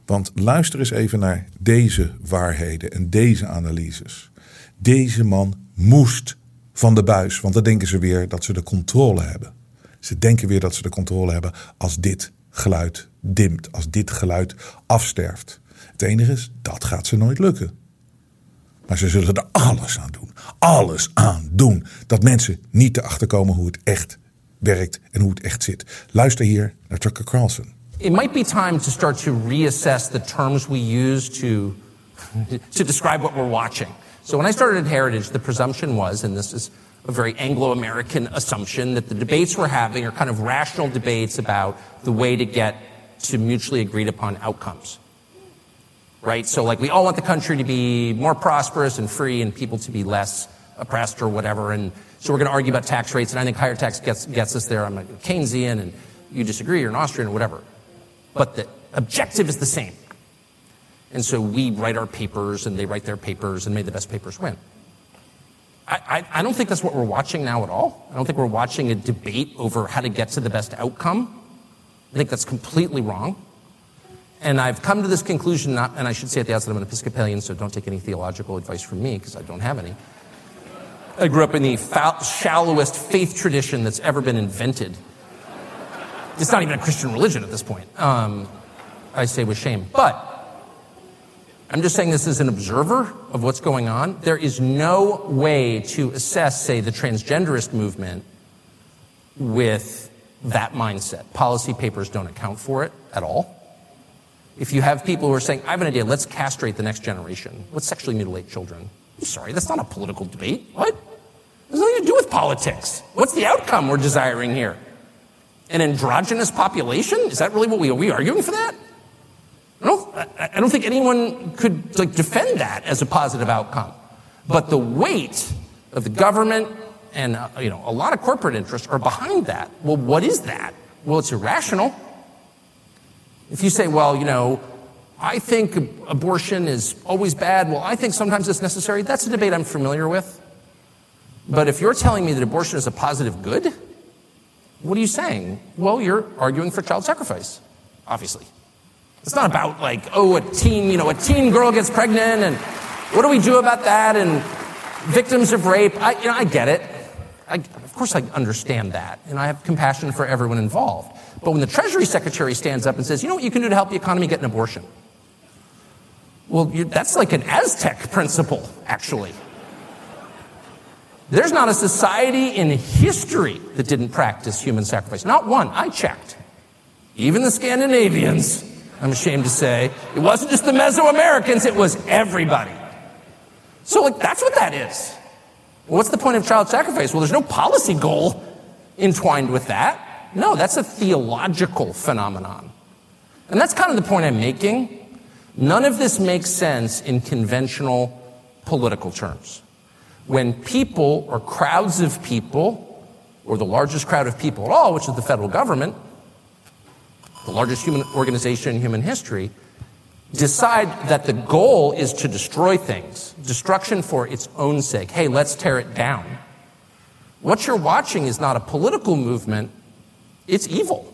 Want luister eens even naar deze waarheden en deze analyses. Deze man moest van de buis, want dan denken ze weer dat ze de controle hebben. Ze denken weer dat ze de controle hebben als dit geluid dimt, als dit geluid afsterft. Het enige is, dat gaat ze nooit lukken. Maar ze zullen er alles aan doen. Alles aan doen. Dat mensen niet erachter komen hoe het echt werkt en hoe het echt zit. Luister hier naar Tucker Carlson. It might be time to start to reassess the terms we use to, to describe what we're watching. So when I started at Heritage, the presumption was, and this is a very Anglo-American assumption, that the debates we're having are kind of rational debates about the way to get to mutually agreed upon outcomes. Right? So like we all want the country to be more prosperous and free and people to be less oppressed or whatever. And so we're going to argue about tax rates, and I think higher tax gets, gets us there. I'm a Keynesian, and you disagree, you're an Austrian, or whatever. But the objective is the same. And so we write our papers, and they write their papers, and may the best papers win. I, I, I don't think that's what we're watching now at all. I don't think we're watching a debate over how to get to the best outcome. I think that's completely wrong. And I've come to this conclusion, not, and I should say at the outset, I'm an Episcopalian, so don't take any theological advice from me, because I don't have any. I grew up in the foul, shallowest faith tradition that's ever been invented. It's not even a Christian religion at this point. Um, I say with shame. But I'm just saying this as an observer of what's going on. There is no way to assess, say, the transgenderist movement with that mindset. Policy papers don't account for it at all. If you have people who are saying, I have an idea, let's castrate the next generation, let's sexually mutilate children. Sorry, that's not a political debate. What? It has nothing to do with politics. What's the outcome we're desiring here? An androgynous population? Is that really what we are we arguing for that? I don't, I I don't think anyone could like defend that as a positive outcome. But the weight of the government and uh, you know a lot of corporate interests are behind that. Well, what is that? Well, it's irrational. If you say, well, you know, I think abortion is always bad. Well, I think sometimes it's necessary. That's a debate I'm familiar with. But if you're telling me that abortion is a positive good, what are you saying? Well, you're arguing for child sacrifice, obviously. It's not about like, oh, a teen, you know, a teen girl gets pregnant and what do we do about that? And victims of rape. I, you know, I get it. I, of course, I understand that. And I have compassion for everyone involved. But when the Treasury Secretary stands up and says, you know what you can do to help the economy get an abortion? Well, you, that's like an Aztec principle, actually. There's not a society in history that didn't practice human sacrifice. Not one. I checked. even the Scandinavians, I'm ashamed to say. It wasn't just the Mesoamericans, it was everybody. So, like, that's what that is. What's the point of child sacrifice? Well, there's no policy goal entwined with that. No, that's a theological phenomenon. And that's kind of the point I'm making. None of this makes sense in conventional political terms. When people or crowds of people, or the largest crowd of people at all, which is the federal government, the largest human organization in human history, decide that the goal is to destroy things, destruction for its own sake. Hey, let's tear it down. What you're watching is not a political movement, it's evil.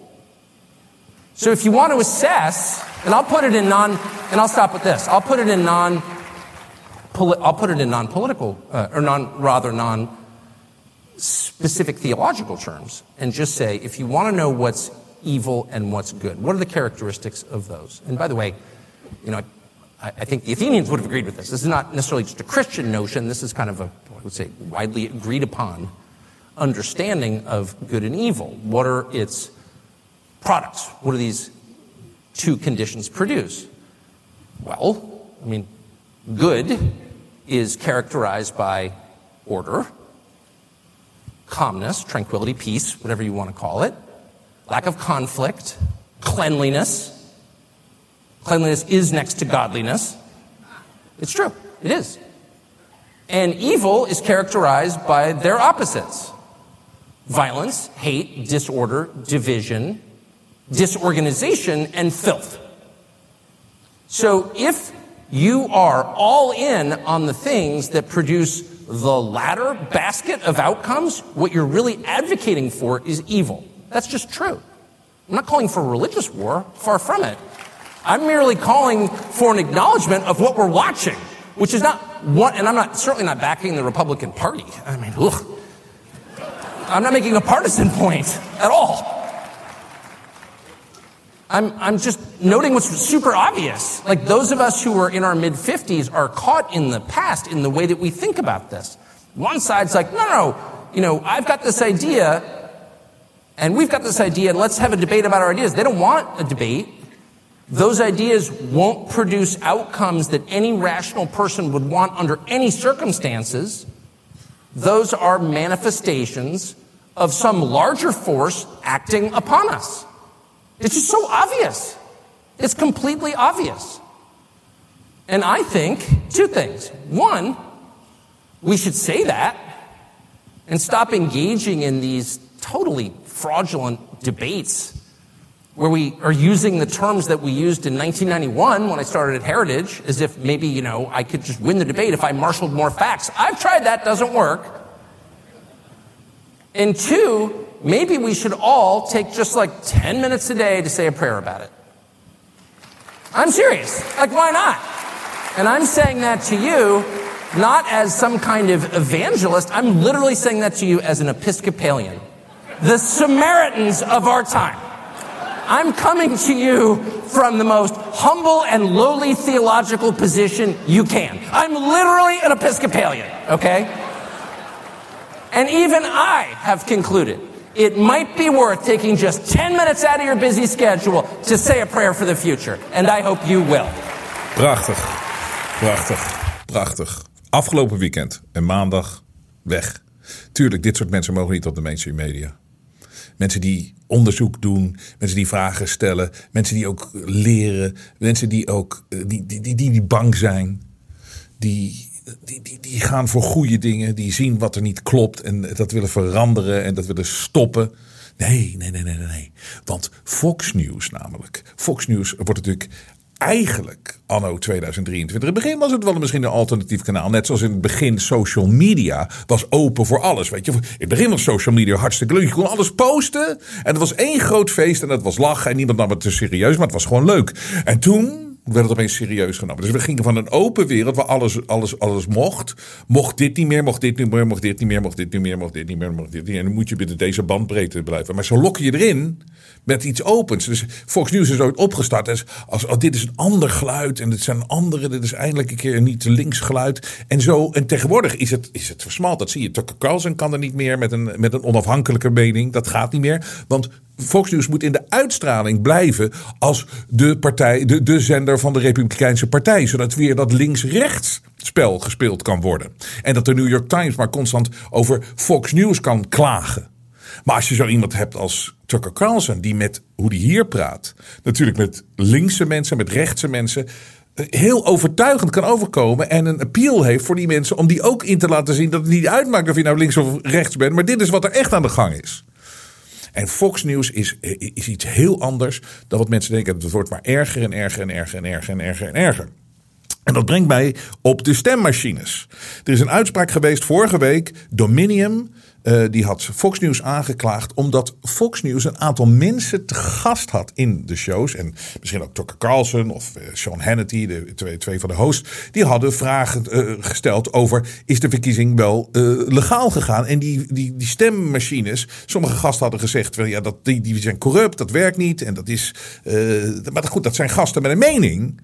So if you want to assess, and I'll put it in non, and I'll stop with this. I'll put it in non, I'll put it in non-political, uh, or non, rather non specific theological terms, and just say, if you want to know what's evil and what's good, what are the characteristics of those? And by the way, you know, I, I think the Athenians would have agreed with this. This is not necessarily just a Christian notion. This is kind of a, I would say, widely agreed upon understanding of good and evil. What are its products? What are these two conditions produce? Well, I mean, good is characterized by order, calmness, tranquility, peace, whatever you want to call it, lack of conflict, cleanliness. Cleanliness is next to godliness. It's true, it is. And evil is characterized by their opposites violence, hate, disorder, division, disorganization, and filth. So if you are all in on the things that produce the latter basket of outcomes, what you're really advocating for is evil. That's just true. I'm not calling for a religious war, far from it. I'm merely calling for an acknowledgement of what we're watching, which is not and I'm not certainly not backing the Republican Party. I mean, ugh. I'm not making a partisan point at all. I'm, I'm just noting what's super obvious. Like those of us who are in our mid 50s are caught in the past in the way that we think about this. One side's like, no, no, you know, I've got this idea and we've got this idea and let's have a debate about our ideas. They don't want a debate. Those ideas won't produce outcomes that any rational person would want under any circumstances. Those are manifestations of some larger force acting upon us. It's just so obvious. It's completely obvious. And I think two things. One, we should say that and stop engaging in these totally fraudulent debates where we are using the terms that we used in 1991 when I started at Heritage as if maybe, you know, I could just win the debate if I marshaled more facts. I've tried that, doesn't work. And two, maybe we should all take just like 10 minutes a day to say a prayer about it. I'm serious. Like, why not? And I'm saying that to you not as some kind of evangelist. I'm literally saying that to you as an Episcopalian. The Samaritans of our time. I'm coming to you from the most humble and lowly theological position you can. I'm literally an Episcopalian, okay? And even I have concluded it might be worth taking just 10 minutes out of your busy schedule to say a prayer for the future. And I hope you will. Prachtig. Prachtig. Prachtig. Afgelopen weekend en maandag weg. Tuurlijk, dit soort mensen mogen niet op de mainstream media. Mensen die onderzoek doen, mensen die vragen stellen, mensen die ook leren, mensen die ook die, die, die, die bang zijn, die, die, die, die gaan voor goede dingen, die zien wat er niet klopt en dat willen veranderen en dat willen stoppen. Nee, nee, nee, nee, nee. Want Fox News namelijk. Fox News wordt natuurlijk eigenlijk anno 2023. In het begin was het wel misschien een alternatief kanaal. Net zoals in het begin social media was open voor alles. Weet je, in het begin was social media hartstikke leuk. Je kon alles posten. En het was één groot feest en dat was lachen. En niemand nam het te serieus, maar het was gewoon leuk. En toen werd het opeens serieus genomen. Dus we gingen van een open wereld waar alles, alles, alles mocht. Mocht dit niet meer, mocht dit niet meer, mocht dit niet meer, mocht dit niet meer, mocht dit niet meer, mocht dit niet meer. En dan moet je binnen deze bandbreedte blijven. Maar zo lok je erin met iets opens. Dus Fox News is ooit opgestart als, oh, dit is een ander geluid en dit zijn andere, dit is eindelijk een keer niet links geluid. En zo, en tegenwoordig is het, is het versmald. Dat zie je. Tucker Carlson kan er niet meer met een, met een onafhankelijke mening. Dat gaat niet meer. Want Fox News moet in de uitstraling blijven als de, partij, de, de zender van de Republikeinse Partij. Zodat weer dat links-rechts spel gespeeld kan worden. En dat de New York Times maar constant over Fox News kan klagen. Maar als je zo iemand hebt als Tucker Carlson, die met hoe die hier praat, natuurlijk met linkse mensen, met rechtse mensen, eh, heel overtuigend kan overkomen en een appeal heeft voor die mensen om die ook in te laten zien dat het niet uitmaakt of je nou links of rechts bent, maar dit is wat er echt aan de gang is. En Fox News is, is iets heel anders dan wat mensen denken. Het wordt maar erger en erger en erger en erger en erger en erger. En dat brengt mij op de stemmachines. Er is een uitspraak geweest vorige week. Dominion, uh, die had Fox News aangeklaagd omdat Fox News een aantal mensen te gast had in de shows. En misschien ook Tucker Carlson of uh, Sean Hannity, de twee, twee van de hosts. Die hadden vragen uh, gesteld over is de verkiezing wel legaal gegaan. En die, die, die stemmachines, sommige gasten hadden gezegd well, ja, dat, die, die zijn corrupt, dat werkt niet. En dat is, maar goed, dat zijn gasten met een mening.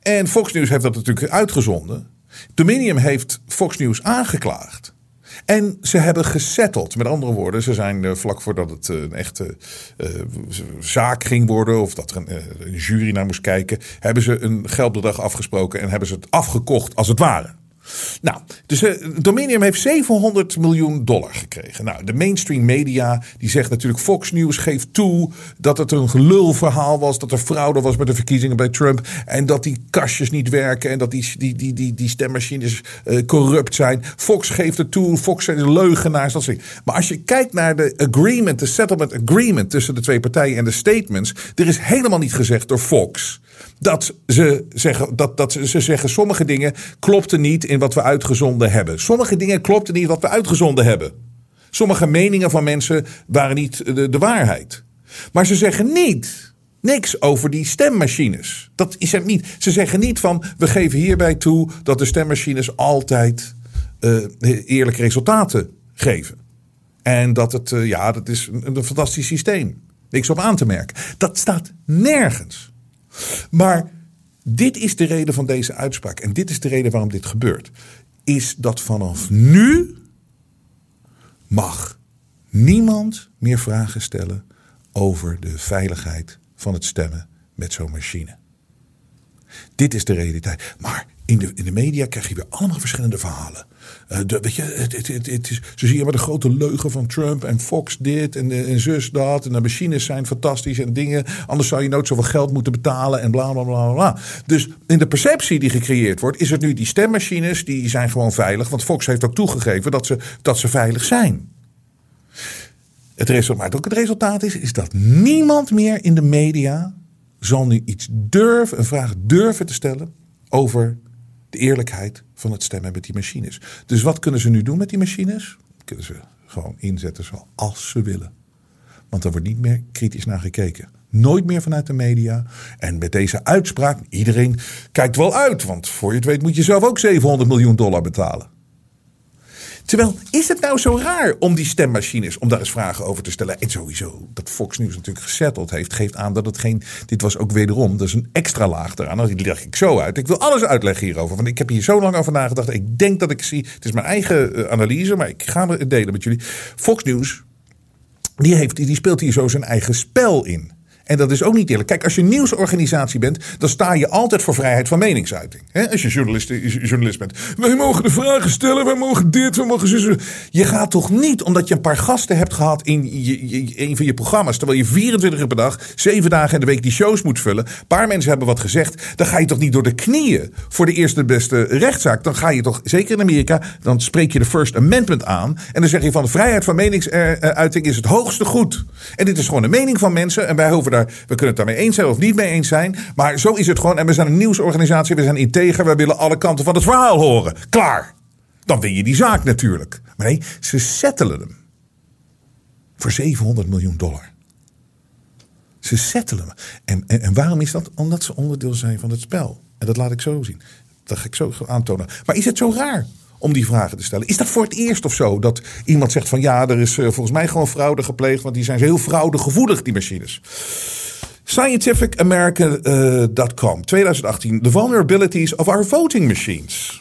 En Fox News heeft dat natuurlijk uitgezonden. Dominion heeft Fox News aangeklaagd. En ze hebben gesetteld. Met andere woorden, ze zijn uh, vlak voordat het uh, een echte uh, zaak ging worden, of dat er een, een, jury naar moest kijken, hebben ze een geldbedrag afgesproken en hebben ze het afgekocht als het ware. Nou, dus uh, Dominion heeft 700 miljoen dollar gekregen. Nou, de mainstream media die zegt natuurlijk Fox News geeft toe dat het een gelulverhaal was, dat er fraude was met de verkiezingen bij Trump en dat die kastjes niet werken en dat die, die, die, die, die stemmachines uh, corrupt zijn. Fox geeft het toe, Fox zijn de leugenaars, dat Maar als je kijkt naar de agreement, de settlement agreement tussen de twee partijen en de statements, er is helemaal niet gezegd door Fox dat ze zeggen, dat, dat ze zeggen sommige dingen klopten niet in wat we uitgezonden hebben. Sommige dingen klopten niet wat we uitgezonden hebben. Sommige meningen van mensen waren niet de, waarheid. Maar ze zeggen niet niks over die stemmachines. Dat is er niet. Ze zeggen niet van we geven hierbij toe dat de stemmachines altijd uh, eerlijke resultaten geven. En dat het, uh, ja, dat is een, een fantastisch systeem. Niks op aan te merken. Dat staat nergens. Maar dit is de reden van deze uitspraak. En dit is de reden waarom dit gebeurt. Is dat vanaf nu mag niemand meer vragen stellen over de veiligheid van het stemmen met zo'n machine. Dit is de realiteit. Maar in de, in de media krijg je weer allemaal verschillende verhalen. Uh, de, weet je, het, het, het, is, zo zie je maar de grote leugen van Trump en Fox dit en, en zus dat. En de machines zijn fantastisch en dingen. Anders zou je nooit zoveel geld moeten betalen en bla bla bla bla. Dus in de perceptie die gecreëerd wordt, is het nu die stemmachines die zijn gewoon veilig. Want Fox heeft ook toegegeven dat ze, dat ze veilig zijn. Het resultaat, ook het resultaat is, is dat niemand meer in de media zal nu iets durven, een vraag durven te stellen over de eerlijkheid van het stemmen met die machines. Dus wat kunnen ze nu doen met die machines? Kunnen ze gewoon inzetten zoals ze willen. Want er wordt niet meer kritisch naar gekeken. Nooit meer vanuit de media. En met deze uitspraak, iedereen kijkt wel uit. Want voor je het weet moet je zelf ook 700 miljoen dollar betalen. Terwijl, is het nou zo raar om die stemmachines, om daar eens vragen over te stellen? En sowieso, dat Fox News natuurlijk gezetteld heeft, geeft aan dat het geen. Dit was ook wederom, dat is een extra laag eraan. Nou, die leg ik zo uit. Ik wil alles uitleggen hierover. Want ik heb hier zo lang over nagedacht. Ik denk dat ik zie. Het is mijn eigen eh, analyse, maar ik ga het delen met jullie. Fox News, die, heeft, die speelt hier zo zijn eigen spel in. En dat is ook niet eerlijk. Kijk, als je nieuwsorganisatie bent, dan sta je altijd voor vrijheid van meningsuiting. als je journalist, journalist bent. Wij mogen de vragen stellen, wij mogen dit, wij mogen zo. Je gaat toch niet, omdat je een paar gasten hebt gehad in een van je programma's, terwijl je 24 uur per dag, 7 dagen in de week die shows moet vullen. Een paar mensen hebben wat gezegd. Dan ga je toch niet door de knieën voor de eerste beste rechtszaak. Dan ga je toch, zeker in Amerika, dan spreek je de First Amendment aan. En dan zeg je van de vrijheid van meningsuiting is het hoogste goed. En dit is gewoon de mening van mensen. En wij hoeven daar we kunnen het daarmee eens zijn of niet mee eens zijn. Maar zo is het gewoon. En we zijn een nieuwsorganisatie. We zijn integer. We willen alle kanten van het verhaal horen. Klaar. Dan win je die zaak natuurlijk. Maar nee, ze settelen hem. Voor 700 miljoen dollar. Ze settelen hem. En, en, en waarom is dat? Omdat ze onderdeel zijn van het spel. En dat laat ik zo zien. Dat ga ik zo aantonen. Maar is het zo raar om die vragen te stellen. Is dat voor het eerst of zo dat iemand zegt van ja, er is uh, volgens mij gewoon fraude gepleegd, want die zijn heel fraudegevoelig, die machines. ScientificAmerican.com, uh, 2018. The vulnerabilities of our voting machines.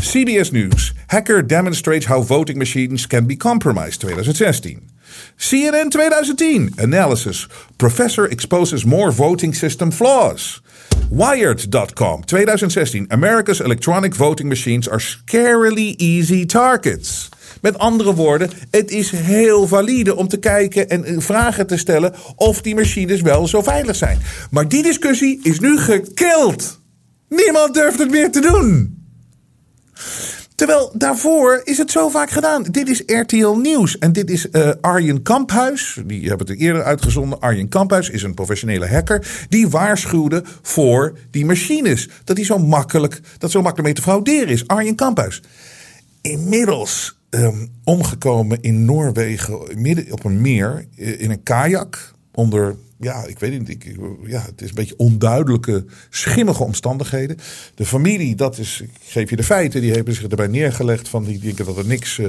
CBS News. Hacker demonstrates how voting machines can be compromised 2016. CNN 2010. Analysis. Professor exposes more voting system flaws. Wired.com 2016. America's electronic voting machines are scarily easy targets. Met andere woorden, het is heel valide om te kijken en eh, vragen te stellen of die machines wel zo veilig zijn. Maar die discussie is nu gekild. Niemand durft het meer te doen. Terwijl daarvoor is het zo vaak gedaan. Dit is RTL Nieuws. En dit is uh, Arjen Kamphuis. Die hebben het eerder uitgezonden. Arjen Kamphuis is een professionele hacker. Die waarschuwde voor die machines. Dat die zo makkelijk, dat zo makkelijk mee te frauderen is. Arjen Kamphuis. Inmiddels um, omgekomen in Noorwegen. Midden op een meer. eh, In een kajak. Onder ja, ik weet niet. Ik, ja, het is een beetje onduidelijke, schimmige omstandigheden. De familie, dat is, ik geef je de feiten, die hebben zich erbij neergelegd van die denken dat er niks uh,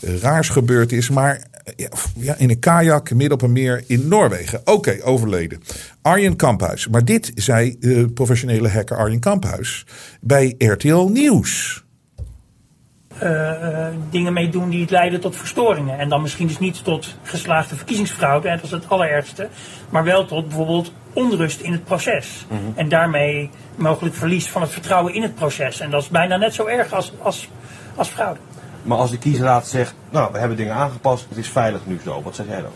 raars gebeurd is. Maar ja, ja, in een kajak midden op een meer in Noorwegen. Oké, overleden. Arjen Kamphuis. Maar dit zei uh, professionele hacker Arjen Kamphuis bij RTL Nieuws. Uh, dingen mee doen die het leiden tot verstoringen. En dan misschien dus niet tot geslaagde verkiezingsfraude, dat is het allerergste. Maar wel tot bijvoorbeeld onrust in het proces. Mm -hmm. En daarmee mogelijk verlies van het vertrouwen in het proces. En dat is bijna net zo erg als, als, als fraude. Maar als de kiesraad zegt, nou, we hebben dingen aangepast, het is veilig nu zo. Wat zeg jij dan?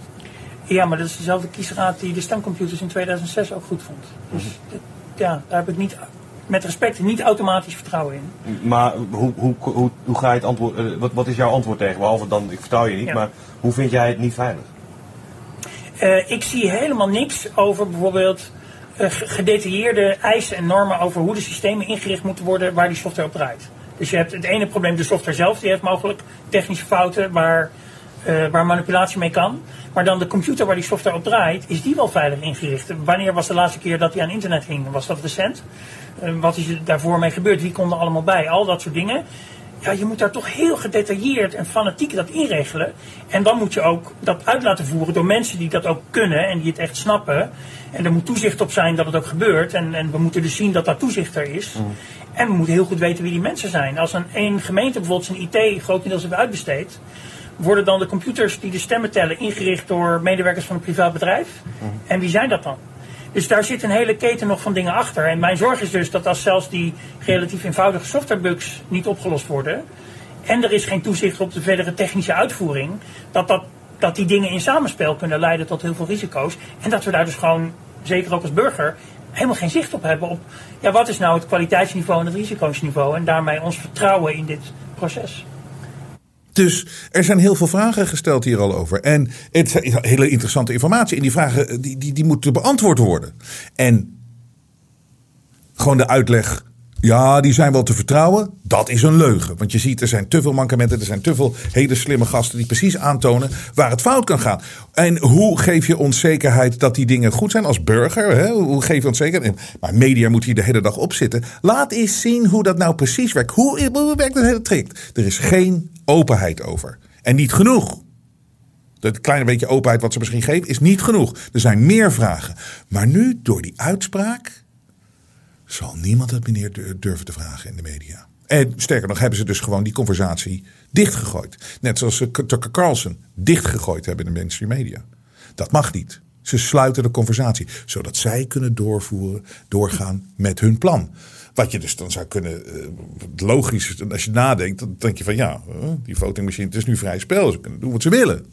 Ja, maar dat is dezelfde kiesraad die de stemcomputers in 2006 ook goed vond. Dus mm -hmm. ja, daar heb ik niet met respect niet automatisch vertrouwen in. Maar hoe, hoe, hoe, hoe ga je het antwoord, uh, wat, wat is jouw antwoord tegen? Behalve dan, ik vertrouw je niet, ja. maar hoe vind jij het niet veilig? Uh, ik zie helemaal niks over bijvoorbeeld uh, gedetailleerde eisen en normen over hoe de systemen ingericht moeten worden waar die software op draait. Dus je hebt het ene probleem, de software zelf, die heeft mogelijk technische fouten waar, waar manipulatie mee kan. Maar dan de computer waar die software op draait, is die wel veilig ingericht? Wanneer was de laatste keer dat die aan internet hing? Was dat recent? wat is er daarvoor mee gebeurd? Wie kon er allemaal bij? Al dat soort dingen. Ja, je moet daar toch heel gedetailleerd en fanatiek dat inregelen. En dan moet je ook dat uit laten voeren door mensen die dat ook kunnen en die het echt snappen. En er moet toezicht op zijn dat het ook gebeurt. En, en we moeten dus zien dat daar toezicht er is. Mm. En we moeten heel goed weten wie die mensen zijn. Als een één gemeente bijvoorbeeld zijn IT grotendeels heeft uitbesteed, worden dan de computers die de stemmen tellen ingericht door medewerkers van een privaat bedrijf? Mm. En wie zijn dat dan? Dus daar zit een hele keten nog van dingen achter. En mijn zorg is dus dat als zelfs die relatief eenvoudige softwarebugs niet opgelost worden. en er is geen toezicht op de verdere technische uitvoering. dat, dat, dat die dingen in samenspel kunnen leiden tot heel veel risico's. En dat we daar dus gewoon, zeker ook als burger. helemaal geen zicht op hebben. op ja, wat is nou het kwaliteitsniveau en het risicosniveau. en daarmee ons vertrouwen in dit proces. Dus er zijn heel veel vragen gesteld hier al over. En het is hele interessante informatie. En die vragen die, die, die moeten beantwoord worden. En gewoon de uitleg. Ja, die zijn wel te vertrouwen. Dat is een leugen. Want je ziet, er zijn te veel mankementen. Er zijn te veel hele slimme gasten die precies aantonen waar het fout kan gaan. En hoe geef je ons zekerheid dat die dingen goed zijn als burger? Hè? Hoe geef je ons zekerheid? Maar media moet hier de hele dag op zitten. Laat eens zien hoe dat nou precies werkt. Hoe, hoe werkt het hele trick? Er is geen openheid over. En niet genoeg. Dat kleine beetje openheid wat ze misschien geven is niet genoeg. Er zijn meer vragen. Maar nu, door die uitspraak, zal niemand het meer durven te vragen in de media. En sterker nog, hebben ze dus gewoon die conversatie dichtgegooid. Net zoals ze Tucker Carlson dichtgegooid hebben in de mainstream media. Dat mag niet. Ze sluiten de conversatie, zodat zij kunnen doorvoeren, doorgaan met hun plan. Wat je dus dan zou kunnen, logisch, als je nadenkt, dan denk je van ja, die votingmachine, het is nu vrij spel. Ze kunnen doen wat ze willen.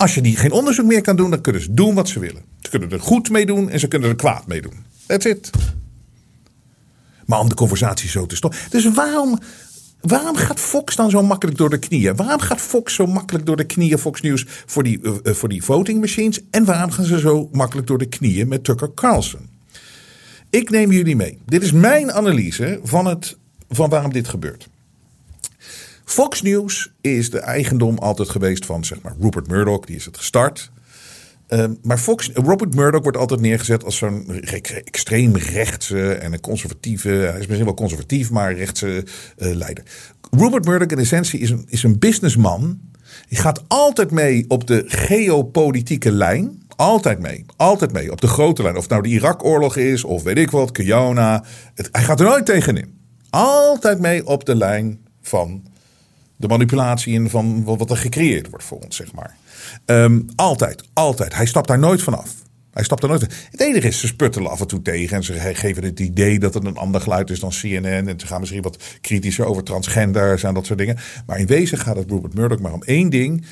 Als je die geen onderzoek meer kan doen, dan kunnen ze doen wat ze willen. Ze kunnen er goed mee doen en ze kunnen er kwaad mee doen. That's it. Maar om de conversatie zo te stoppen. Dus waarom, waarom gaat Fox dan zo makkelijk door de knieën? Waarom gaat Fox zo makkelijk door de knieën, Fox News, voor die, uh, voor die voting machines? En waarom gaan ze zo makkelijk door de knieën met Tucker Carlson? Ik neem jullie mee. Dit is mijn analyse van, het, van waarom dit gebeurt. Fox News is de eigendom altijd geweest van zeg maar, Rupert Murdoch, die is het gestart. Uh, maar Fox, Robert Murdoch wordt altijd neergezet als zo'n extreem rechtse en een conservatieve. Hij is misschien wel conservatief, maar rechtse uh, leider. Rupert Murdoch in essentie is een, is een businessman. Die gaat altijd mee op de geopolitieke lijn. Altijd mee. Altijd mee. Op de grote lijn. Of nou de Irak-oorlog is, of weet ik wat, Kiona. Hij gaat er nooit tegenin. Altijd mee op de lijn van de manipulatie en van wat er gecreëerd wordt voor ons, zeg maar. Ehm, altijd, altijd. Hij stapt daar nooit vanaf. Hij stapt er nooit. Het enige is, ze sputtelen af en toe tegen. En ze geven het idee dat het een ander geluid is dan CNN. En ze gaan misschien wat kritischer over transgenders en dat soort dingen. Maar in wezen gaat het Rupert Murdoch maar om één ding: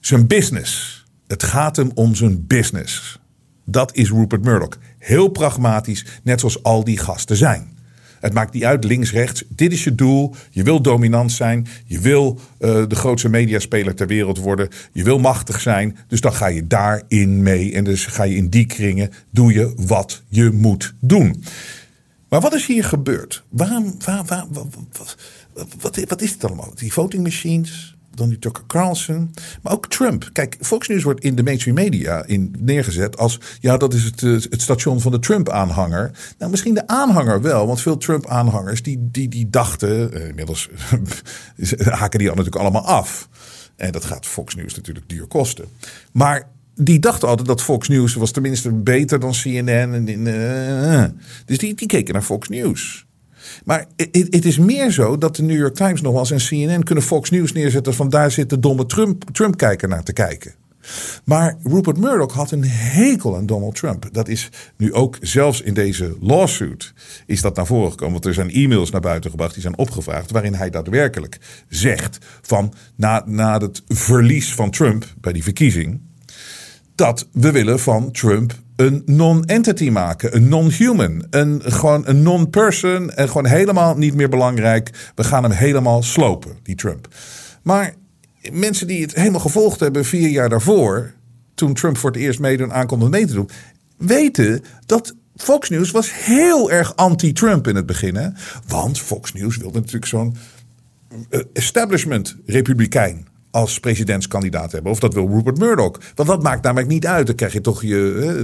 zijn business. Het gaat hem om zijn business. Dat is Rupert Murdoch. Heel pragmatisch, net zoals al die gasten zijn. Het maakt niet uit, links, rechts. Dit is je doel. Je wil dominant zijn. Je wil uh, de grootste mediaspeler ter wereld worden. Je wil machtig zijn. Dus dan ga je daarin mee. En dus ga je in die kringen. Doe je wat je moet doen. Maar wat is hier gebeurd? Waarom, waar, waar, wat, wat, wat is het allemaal? Die voting machines, dan die Tucker Carlson. Maar ook Trump. Kijk, Fox News wordt in de mainstream media in, neergezet als... ja, dat is het, het station van de Trump-aanhanger. Nou, misschien de aanhanger wel. Want veel Trump-aanhangers die, die, die dachten... Eh, inmiddels haken die al natuurlijk allemaal af. En dat gaat Fox News natuurlijk duur kosten. Maar die dachten altijd dat Fox News was tenminste beter dan CNN. En, uh, dus die, die keken naar Fox News. Maar het is meer zo dat de New York Times nog en CNN kunnen Fox News neerzetten van daar zit de domme Trump-kijker naar te kijken. Maar Rupert Murdoch had een hekel aan Donald Trump. Dat is nu ook zelfs in deze lawsuit is dat naar voren gekomen. Want er zijn e-mails naar buiten gebracht die zijn opgevraagd. Waarin hij daadwerkelijk zegt van na, na het verlies van Trump bij die verkiezing. Dat we willen van Trump een non-entity maken, een non-human, een, gewoon een non-person en gewoon helemaal niet meer belangrijk. We gaan hem helemaal slopen, die Trump. Maar mensen die het helemaal gevolgd hebben vier jaar daarvoor, toen Trump voor het eerst meedoen aankondigde mee te doen, weten dat Fox News was heel erg anti-Trump in het begin. Hè? Want Fox News wilde natuurlijk zo'n eh, establishment republikein als presidentskandidaat hebben. Of dat wil Rupert Murdoch. Want dat maakt namelijk niet uit. Dan krijg je toch je.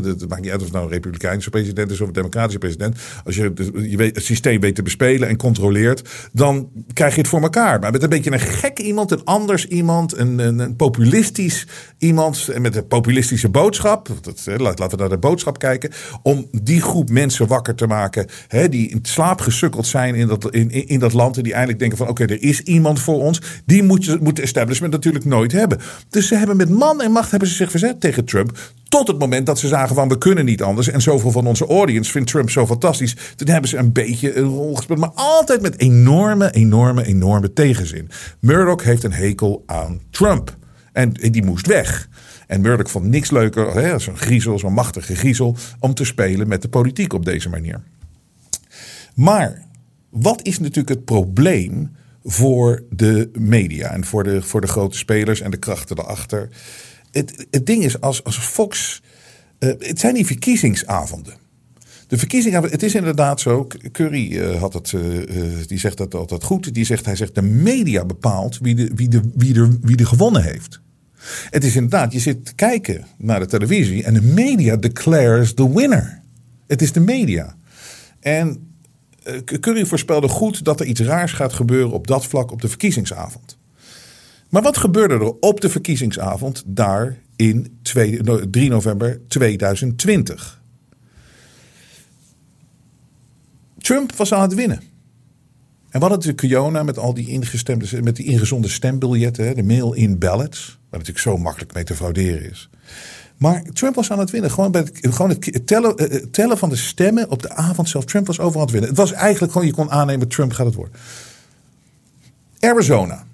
Het maakt niet uit of het nou een republikeinse president is of een democratische president. Als je, je weet, het systeem weet te bespelen en controleert, dan krijg je het voor elkaar. Maar met een beetje een gek iemand, een anders iemand, een, een, populistisch iemand met een populistische boodschap. Dat, laten we naar de boodschap kijken. Om die groep mensen wakker te maken. Hè, die in slaap gesukkeld zijn in dat, in, in, dat land. En die eindelijk denken van oké, er is iemand voor ons. Die moet, moet de establishment natuurlijk nooit hebben. Dus ze hebben met man en macht hebben ze zich verzet tegen Trump. Tot het moment dat ze zagen van we kunnen niet anders. En zoveel van onze audience vindt Trump zo fantastisch. Toen hebben ze een beetje een rol gespeeld. Maar altijd met enorme, enorme, enorme tegenzin. Murdoch heeft een hekel aan Trump. En die moest weg. En Murdoch vond niks leuker, zo'n griezel, zo'n machtige griezel, om te spelen met de politiek op deze manier. Maar wat is natuurlijk het probleem voor de media en voor de, voor de grote spelers en de krachten daarachter. Het, het ding is, als, als Fox. Uh, het zijn die verkiezingsavonden. De verkiezingen, het is inderdaad zo. Curry uh, had het, uh, die zegt dat altijd goed. Die zegt, hij zegt, de media bepaalt wie, de, wie, de, wie, er, wie er gewonnen heeft. Het is inderdaad, je zit te kijken naar de televisie en de media declares the winner. Het is de media. En eh, Curry voorspelde goed dat er iets raars gaat gebeuren op dat vlak op de verkiezingsavond. Maar wat gebeurde er op de verkiezingsavond daar in 2, 3 november 2020? Trump was aan het winnen. En wat hadden natuurlijk Kiona met al die ingestemde, met die ingezonde stembiljetten, de mail-in ballots, waar natuurlijk zo makkelijk mee te frauderen is. Maar Trump was aan het winnen. Gewoon, het, gewoon het tellen, eh, eh, tellen van de stemmen op de avond zelf. Trump was overal aan het winnen. Het was eigenlijk gewoon, je kon aannemen, Trump gaat het worden. Arizona.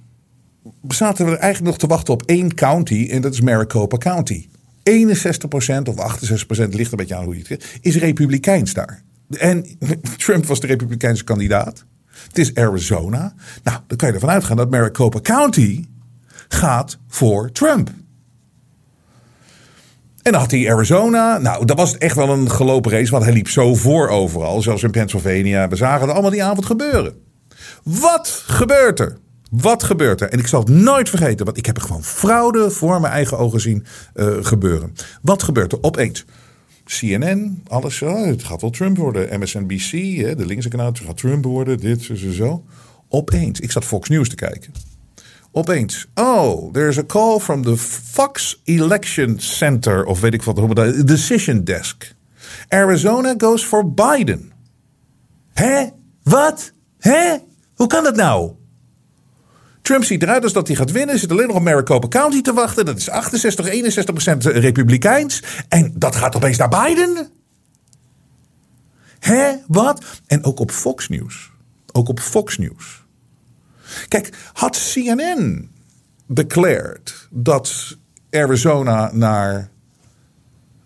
Zaten we er eigenlijk nog te wachten op één county. En dat is Maricopa County. 61% of 68% ligt een beetje aan hoe je het is republikeins daar. En Trump was de republikeinse kandidaat. Het is Arizona. Nou, dan kan je ervan uitgaan dat Maricopa County gaat voor Trump. En dan had hij Arizona. Nou, dat was echt wel een gelopen race, want hij liep zo voor overal. Zelfs in Pennsylvania. We zagen het allemaal die avond gebeuren. Wat gebeurt er? Wat gebeurt er? En ik zal het nooit vergeten, want ik heb er gewoon fraude voor mijn eigen ogen zien uh, gebeuren. Wat gebeurt er? Opeens. CNN, alles, oh, het gaat wel Trump worden. MSNBC, de linkse kanaal, het gaat Trump worden, dit, zo, zo, zo. Opeens, ik zat Fox News te kijken. Opeens, oh, there's a call from the Fox Election Center, of weet ik wat, de decision desk. Arizona goes for Biden. Hè? Wat? Hè? Hoe kan dat nou? Trump ziet eruit als dat hij gaat winnen. Zit alleen nog op Maricopa County te wachten. Dat is 68, 61 procent republikeins. En dat gaat opeens naar Biden. Hè? Wat? En ook op Fox News. Ook op Fox News. Kijk, had CNN declared dat Arizona naar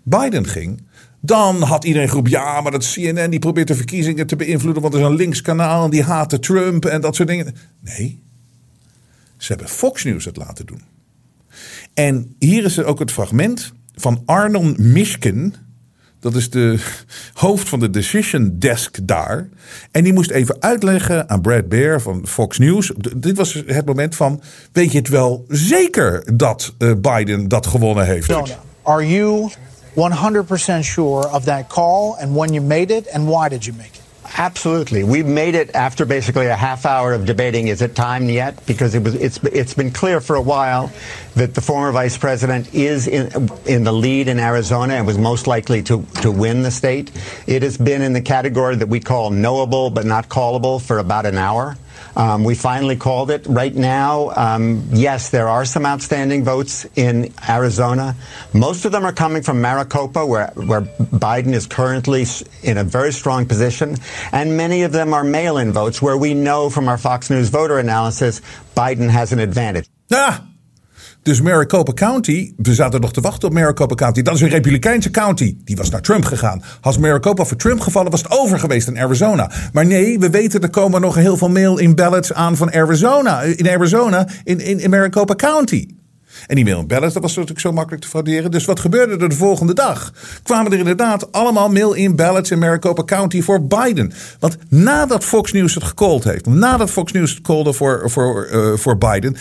Biden ging, dan had iedereen geroepen: ja, maar dat CNN die probeert de verkiezingen te beïnvloeden, want er is een links kanaal en die haat Trump en dat soort dingen. Nee, ze hebben Fox News het laten doen. En hier is er ook het fragment van Arnon Mishkin. Dat is de hoofd van de decision desk daar. En die moest even uitleggen aan Brad Baer van Fox News. Dit was het moment van: weet je het wel zeker dat eh, Biden dat gewonnen heeft? Are you 100% sure of that call and when you made it and why did you make it? Absolutely. We made it after basically a half hour of debating. Is it time yet? Because it was, it's, it's been clear for a while that the former vice president is in, in the lead in Arizona and was most likely to, to win the state. It has been in the category that we call knowable but not callable for about an hour. Um, we finally called it. Right now, um, yes, there are some outstanding votes in Arizona. Most of them are coming from Maricopa, where, where Biden is currently in a very strong position. And many of them are mail in votes, where we know from our Fox News voter analysis Biden has an advantage. Ja. Dus Maricopa County, we zaten nog te wachten op Maricopa County. Dat is een Republikeinse county. Die was naar Trump gegaan. Als Maricopa voor Trump gevallen, was het over geweest in Arizona. Maar nee, we weten er komen nog heel veel mail-in ballots aan van Arizona. In Arizona, in, in, Maricopa County. En die mail-in ballots, dat was natuurlijk zo makkelijk te frauderen. Dus wat gebeurde er de volgende dag? Kwamen er inderdaad allemaal mail-in ballots in Maricopa County voor Biden. Want nadat Fox News het gecallt heeft, nadat Fox News het callde voor, voor, eh, voor Biden,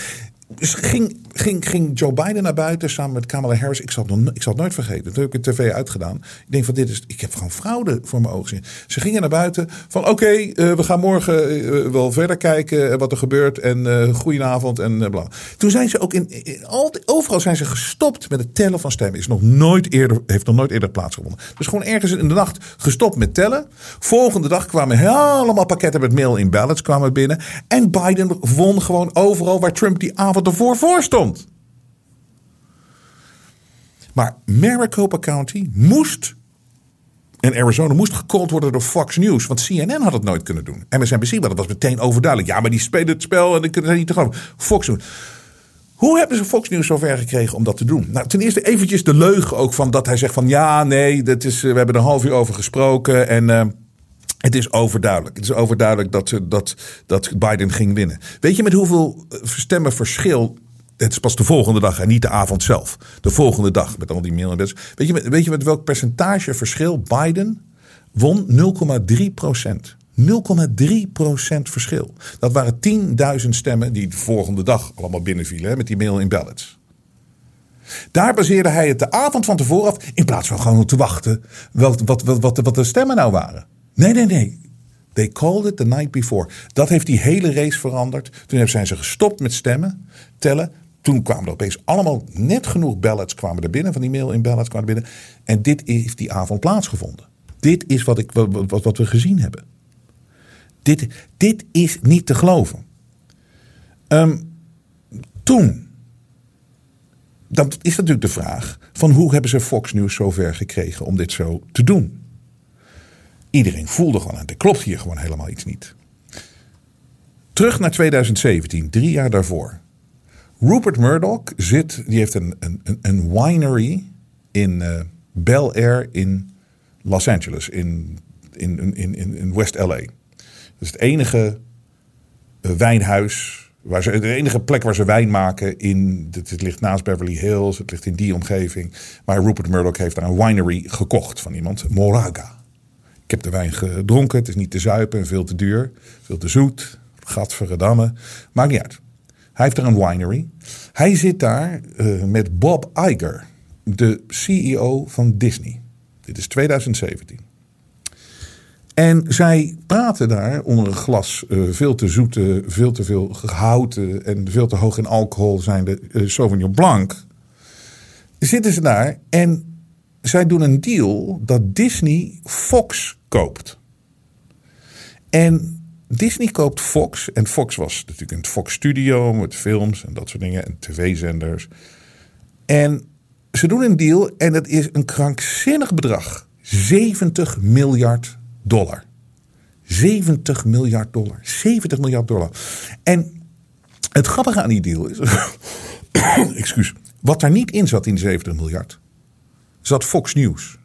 ging, ging, ging Joe Biden naar buiten samen met Kamala Harris. Ik zal het, ik zal het nooit vergeten. Toen heb ik de tv uitgedaan. Ik denk van dit is. Ik heb gewoon fraude voor mijn ogen gezien. Ze gingen naar buiten van oké, eh, we gaan morgen eh, wel verder kijken eh, wat er gebeurt. En eh goedenavond en eh, bla. Toen zijn ze ook in, in al, overal zijn ze gestopt met het tellen van stemmen. Is nog nooit eerder, heeft nog nooit eerder plaatsgevonden. Dus gewoon ergens in de nacht gestopt met tellen. Volgende dag kwamen allemaal pakketten met mail in ballots kwamen binnen. En Biden won gewoon overal waar Trump die avond ervoor voor stond. Maar Maricopa County moest. En Arizona moest gecallt worden door Fox News. Want CNN had het nooit kunnen doen. MSNBC, maar dat was meteen overduidelijk. Ja, maar die spelen het spel en dan kunnen ze niet te geloven. Fox News. Hoe hebben ze Fox News zover gekregen om dat te doen? Nou, ten eerste eventjes de leugen ook van dat hij zegt van ja, nee, dat is, eh, we hebben er een half uur over gesproken en eh, het is overduidelijk. Het is overduidelijk dat, ze- dat, dat Biden ging winnen. Weet je met hoeveel eh, stemmen verschil? Het is pas de volgende dag en niet de avond zelf. De volgende dag met al die mail Weet je, weet je met welk percentage verschil Biden won? 0,3 procent. 0,3 procent verschil. Dat waren 10.000 stemmen die de volgende dag allemaal binnenvielen met die mail in ballots. Daar baseerde hij het de avond van tevoren af, in plaats van gewoon te wachten wat, wat, wat, wat, wat de stemmen nou waren. Nee, nee, nee. They called it the night before. Dat heeft die hele race veranderd. Toen zijn ze gestopt met stemmen, tellen. Toen kwamen er opeens allemaal net genoeg ballots kwamen er binnen, van die mail in ballots kwamen er binnen. En dit heeft die avond plaatsgevonden. Dit is wat, ik, wat, wat, we gezien hebben. Dit, dit is niet te geloven. Ehm, toen dan is natuurlijk de vraag van hoe hebben ze Fox News zover gekregen om dit zo te doen? Iedereen voelde gewoon, er klopt hier gewoon helemaal iets niet. Terug naar 2017, drie jaar daarvoor. Rupert Murdoch zit, die heeft een, een, een- winery in eh, Bel Air in Los Angeles, in, in, in, in, in West LA. Dat is het enige eh, wijnhuis. Waar ze, de enige plek waar ze wijn maken. In, het, het ligt naast Beverly Hills. Het ligt in die omgeving. Maar Rupert Murdoch heeft daar een winery gekocht van iemand. Moraga. Ik heb de wijn gedronken. Het is niet te zuipen en veel te duur. Veel te zoet. Gadverdamme. Maakt niet uit. Hij heeft daar een winery. Hij zit daar eh, met Bob Iger. De CEO van Disney. Dit is 2017. En zij praten daar onder een glas eh, veel te zoete, veel te veel gehouten en veel te hoog in alcohol zijnde eh Sauvignon Blanc. Zitten ze daar en zij doen een deal dat Disney Fox koopt. En Disney koopt Fox. En Fox was natuurlijk een Fox Studio met films en dat soort dingen. En tv-zenders. En ze doen een deal en het is een krankzinnig bedrag. 70 miljard dollar. 70 miljard dollar. 70 miljard dollar. En het grappige aan die deal is. excuus. Wat daar niet in zat in die 70 miljard. zat Fox News.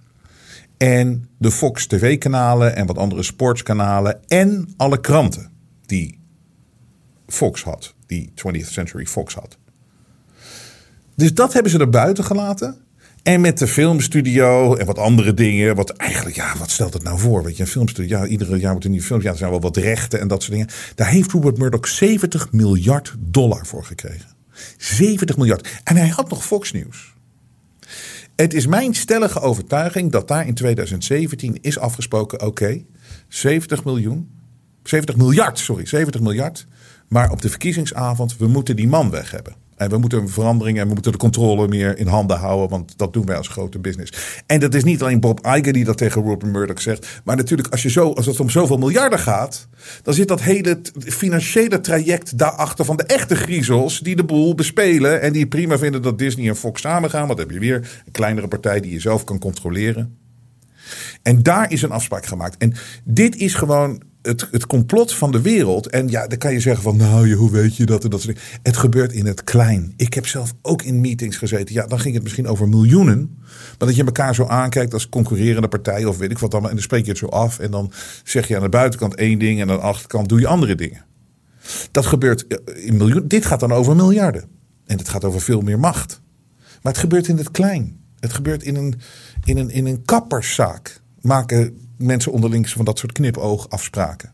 En de Fox TV-kanalen en wat andere sportskanalen. En alle kranten die Fox had. Die 20th Century Fox had. Dus dat hebben ze er buiten gelaten. En met de filmstudio en wat andere dingen. Wat eigenlijk, ja, wat stelt het nou voor? Weet je, een filmstudio, ja, iedere jaar wordt een nieuwe film. Ja, er zijn wel wat rechten en dat soort dingen. Daar heeft Rupert Murdoch 70 miljard dollar voor gekregen. 70 miljard. En hij had nog Fox News. Het is mijn stellige overtuiging dat daar in 2017 is afgesproken: oké, 70 miljoen. 70 miljard, sorry, 70 miljard. Maar op de verkiezingsavond, we moeten die man weg hebben. En we moeten een verandering en we moeten de controle meer in handen houden. Want dat doen wij als grote business. En dat is niet alleen Bob Iger die dat tegen Rupert Murdoch zegt. Maar natuurlijk, als, je zo, als het om zoveel miljarden gaat. dan zit dat hele financiële traject daarachter van de echte griezels. die de boel bespelen. En die prima vinden dat Disney en Fox samengaan. Want dan heb je weer een kleinere partij die je zelf kan controleren. En daar is een afspraak gemaakt. En dit is gewoon het, complot van de wereld. En ja, dan kan je zeggen van nou, hoe weet je dat en dat soort. Het gebeurt in het klein. Ik heb zelf ook in meetings gezeten. Ja, dan ging het misschien over miljoenen. Maar dat je elkaar zo aankijkt als concurrerende partij of weet ik wat allemaal. En dan spreek je het zo af. En dan zeg je aan de buitenkant één ding en aan de achterkant doe je andere dingen. Dat gebeurt in miljoenen. Dit gaat dan over miljarden. En het gaat over veel meer macht. Maar het gebeurt in het klein. Het gebeurt in een, in een, in een kapperszaak. Maken mensen onderling van dat soort knipoogafspraken.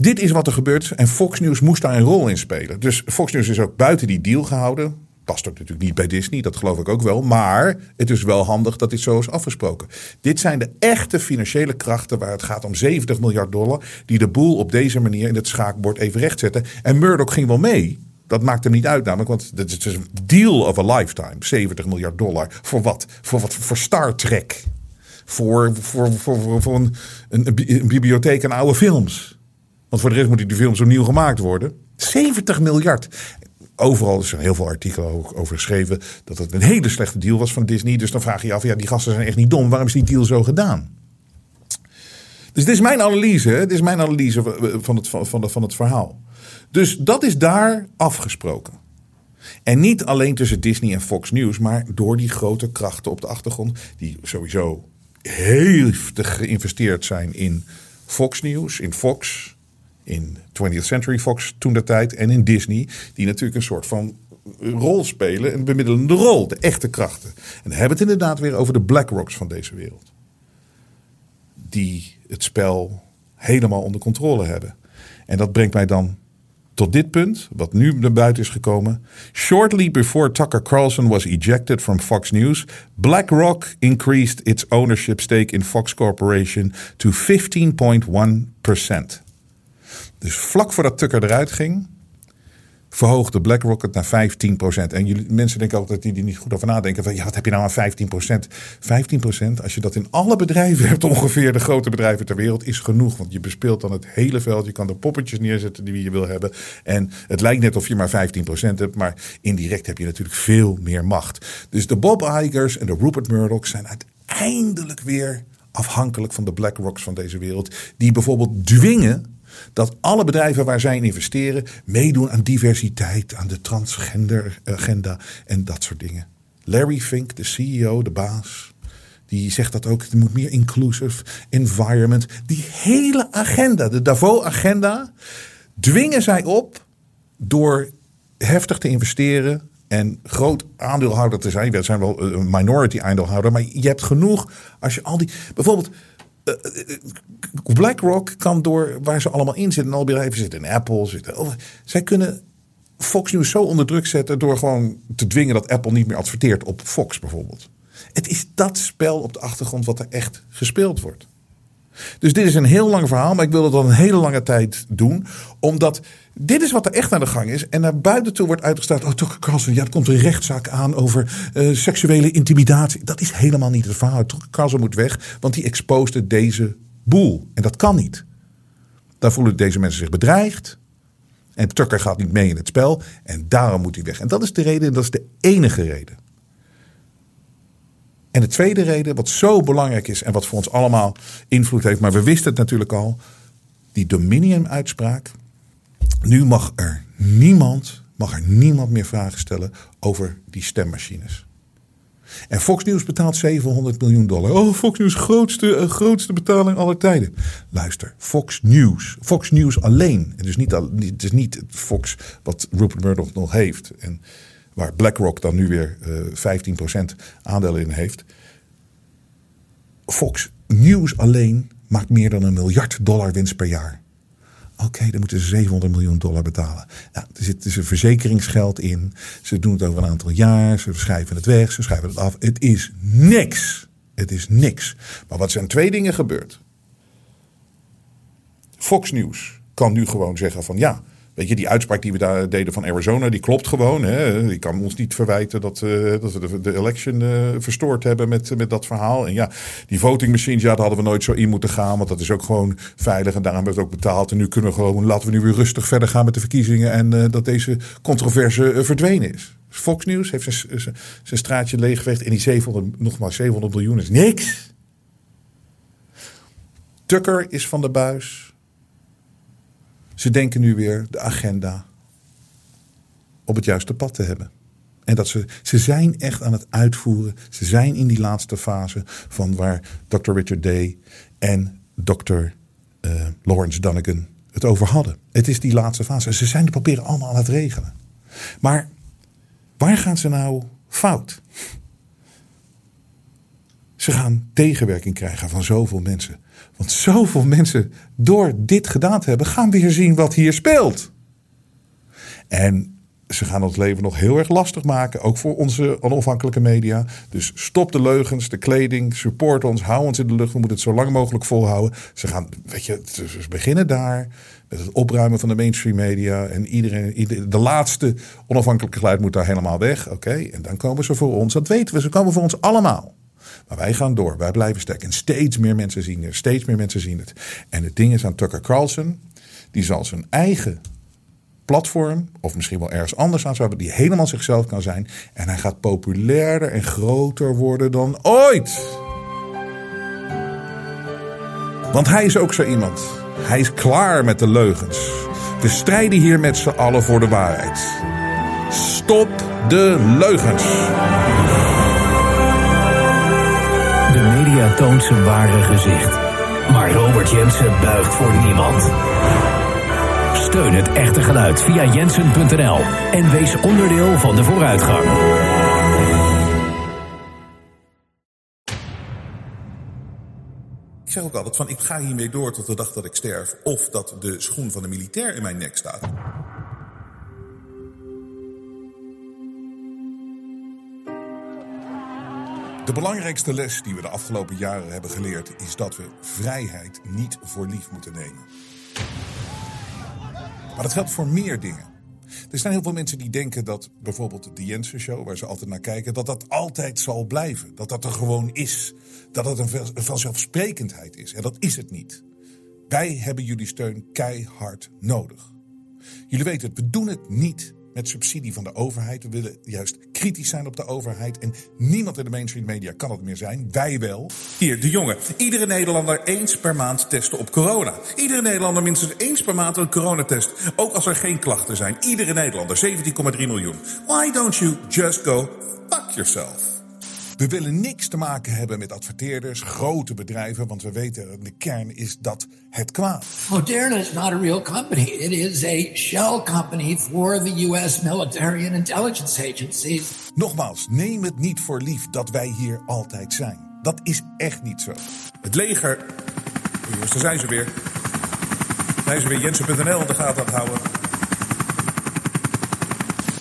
Dit is wat er gebeurt en Fox News moest daar een rol in spelen. Dus Fox News is ook buiten die deal gehouden. Past ook natuurlijk niet bij Disney, dat geloof ik ook wel. Maar het is wel handig dat dit zo is afgesproken. Dit zijn de echte financiële krachten waar het gaat om 70 miljard dollar. Die de boel op deze manier in het schaakbord even rechtzetten. En Murdoch ging wel mee. Dat maakt hem niet uit namelijk, want het is een deal of a lifetime. 70 miljard dollar. Voor wat? Voor wat? Voor Star Trek voor, voor, voor, voor, een, bibliotheek aan oude films. Want voor de rest moeten die films opnieuw gemaakt worden. 70 miljard. Overal is er heel veel artikelen over geschreven dat het een hele slechte deal was van Disney. Dus dan vraag je je af, ja, die gasten zijn echt niet dom. Waarom is die deal zo gedaan? Dus dit is mijn analyse. Hè? Dit is mijn analyse van het, van, het, van het verhaal. Dus dat is daar afgesproken. En niet alleen tussen Disney en Fox News, maar door die grote krachten op de achtergrond, die sowieso heftig geïnvesteerd zijn in Fox News, in Fox, in 20th Century Fox toen de tijd en in Disney, die natuurlijk een soort van rol spelen, een bemiddelende rol, de echte krachten. En hebben het inderdaad weer over de BlackRocks van deze wereld. Die het spel helemaal onder controle hebben. En dat brengt mij dan tot dit punt, wat nu naar buiten is gekomen. Shortly before Tucker Carlson was ejected from Fox News, BlackRock increased its ownership stake in Fox Corporation to 15.1%. Dus vlak voordat Tucker eruit ging, verhoogde BlackRock het naar 15%. En jullie, mensen denken altijd die, die niet goed over nadenken. Van, ja, wat heb je nou aan 15%? 15%, als je dat in alle bedrijven hebt, ongeveer de grote bedrijven ter wereld, is genoeg. Want je bespeelt dan het hele veld. Je kan er poppetjes neerzetten die je wil hebben. En het lijkt net of je maar 15% hebt. Maar indirect heb je natuurlijk veel meer macht. Dus de Bob Igers en de Rupert Murdoch zijn uiteindelijk weer afhankelijk van de BlackRocks van deze wereld. Die bijvoorbeeld dwingen dat alle bedrijven waar zij in investeren meedoen aan diversiteit, aan de transgender agenda en dat soort dingen. Larry Fink, de CEO, de baas, die zegt dat ook. Er moet meer inclusive environment. Die hele agenda, de Davos-agenda, dwingen zij op door heftig te investeren en groot aandeelhouder te zijn. We zijn wel een minority aandeelhouder, maar je hebt genoeg als je al die. Bijvoorbeeld BlackRock kan door waar ze allemaal in zitten, al bedrijven zitten in Apple, zitten, zij kunnen Fox News zo onder druk zetten door gewoon te dwingen dat Apple niet meer adverteert op Fox bijvoorbeeld. Het is dat spel op de achtergrond wat er echt gespeeld wordt. Dus dit is een heel lang verhaal, maar ik wil het al een hele lange tijd doen. Omdat dit is wat er echt aan de gang is. En naar buiten toe wordt uitgesteld. Oh, Tucker Carlson, ja, er komt een rechtszaak aan over uh, seksuele intimidatie. Dat is helemaal niet het verhaal. Tucker Carlson moet weg, want die exposeerde deze boel. En dat kan niet. Daar voelen deze mensen zich bedreigd. En Tucker gaat niet mee in het spel. En daarom moet hij weg. En dat is de reden, en dat is de enige reden. En de tweede reden, wat zo belangrijk is en wat voor ons allemaal invloed heeft, maar we wisten het natuurlijk al, die Dominion-uitspraak. Nu mag er niemand, mag er niemand meer vragen stellen over die stemmachines. En Fox News betaalt 700 miljoen dollar. Oh, Fox News, grootste, uh, grootste betaling aller tijden. Luister, Fox News. Fox News alleen. En dus niet, het is niet Fox wat Rupert Murdoch nog heeft. En waar BlackRock dan nu weer uh, 15% aandelen in heeft. Fox News alleen maakt meer dan een miljard dollar winst per jaar. Oké, dan moeten ze 700 miljoen dollar betalen. Nou, er zit dus een verzekeringsgeld in. Ze doen het over een aantal jaar. Ze schrijven het weg. Ze schrijven het af. Het is niks. Het is niks. Maar wat zijn twee dingen gebeurd? Fox News kan nu gewoon zeggen van ja, Weet je, die uitspraak die we daar deden van Arizona, die klopt gewoon. Hè. Die kan ons niet verwijten dat, uh, dat we de, election uh, verstoord hebben met, met dat verhaal. En ja, die voting machines, ja, daar hadden we nooit zo in moeten gaan. Want dat is ook gewoon veilig en daarom hebben we het ook betaald. En nu kunnen we gewoon, laten we nu weer rustig verder gaan met de verkiezingen. En uh, dat deze controverse verdwenen is. Fox News heeft zijn, straatje leeggeveegd. En die 700, nogmaals 700 miljoen is niks. Tucker is van de buis. Ze denken nu weer de agenda op het juiste pad te hebben. En dat ze, ze zijn echt aan het uitvoeren. Ze zijn in die laatste fase van waar Dr. Richard Day en Dr. Uh, Lawrence Dunnigan het over hadden. Het is die laatste fase. Ze zijn de papieren allemaal aan het regelen. Maar waar gaan ze nou fout? Ze gaan tegenwerking krijgen van zoveel mensen. Want zoveel mensen door dit gedaan te hebben, gaan weer zien wat hier speelt. En ze gaan ons leven nog heel erg lastig maken, ook voor onze onafhankelijke media. Dus stop de leugens, de kleding, support ons, hou ons in de lucht. We moeten het zo lang mogelijk volhouden. Ze gaan, weet je, ze beginnen daar met het opruimen van de mainstream media. En iedereen, de laatste onafhankelijke geluid moet daar helemaal weg. Oké, en dan komen ze voor ons. Dat weten we, ze komen voor ons allemaal. Maar wij gaan door, wij blijven sterk. En steeds meer mensen zien het, steeds meer mensen zien het. En het ding is aan Tucker Carlson, die zal zijn eigen platform, of misschien wel ergens anders aan zou hebben, die helemaal zichzelf kan zijn. En hij gaat populairder en groter worden dan ooit. Want hij is ook zo iemand. Hij is klaar met de leugens. We strijden hier met z'n allen voor de waarheid. Stop de leugens. Toont zijn ware gezicht. Maar Robert Jensen buigt voor niemand. Steun het echte geluid via jensen.nl en wees onderdeel van de vooruitgang. Ik zeg ook altijd van ik ga hiermee door tot de dag dat ik sterf of dat de schoen van de militair in mijn nek staat. De belangrijkste les die we de afgelopen jaren hebben geleerd is dat we vrijheid niet voor lief moeten nemen. Maar dat geldt voor meer dingen. Er zijn heel veel mensen die denken dat bijvoorbeeld de Jensen Show, waar ze altijd naar kijken, dat dat altijd zal blijven. Dat dat er gewoon is. Dat het een vanzelfsprekendheid is. En dat is het niet. Wij hebben jullie steun keihard nodig. Jullie weten het, we doen het niet met subsidie van de overheid. We willen juist kritisch zijn op de overheid. En niemand in de mainstream media kan het meer zijn. Wij wel. Hier, de jongen. Iedere Nederlander eens per maand testen op corona. Iedere Nederlander minstens eens per maand een coronatest. Ook als er geen klachten zijn. Iedere Nederlander, 17,3 miljoen. Why don't you just go fuck yourself? We willen niks te maken hebben met adverteerders, grote bedrijven, want we weten de kern is dat het kwaad. Moderna is not a real company. It is a shell company for the US military and intelligence agencies. Nogmaals, neem het niet voor lief dat wij hier altijd zijn. Dat is echt niet zo. Het leger. Oh jongens, daar zijn ze weer. Daar zijn ze weer Jensen.nl de gaten aan het houden.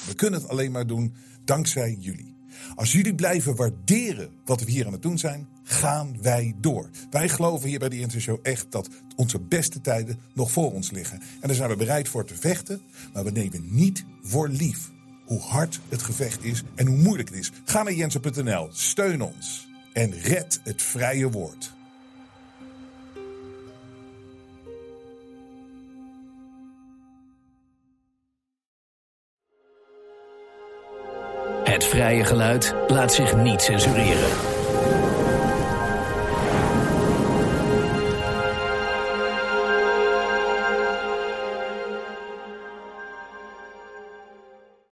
We kunnen het alleen maar doen dankzij jullie. Als jullie blijven waarderen wat we hier aan het doen zijn, gaan wij door. Wij geloven hier bij de Intershow echt dat onze beste tijden nog voor ons liggen. En daar zijn we bereid voor te vechten, maar we nemen niet voor lief hoe hard het gevecht is en hoe moeilijk het is. Ga naar jensen.nl, steun ons en red het vrije woord. Vrije geluid laat zich niet censureren.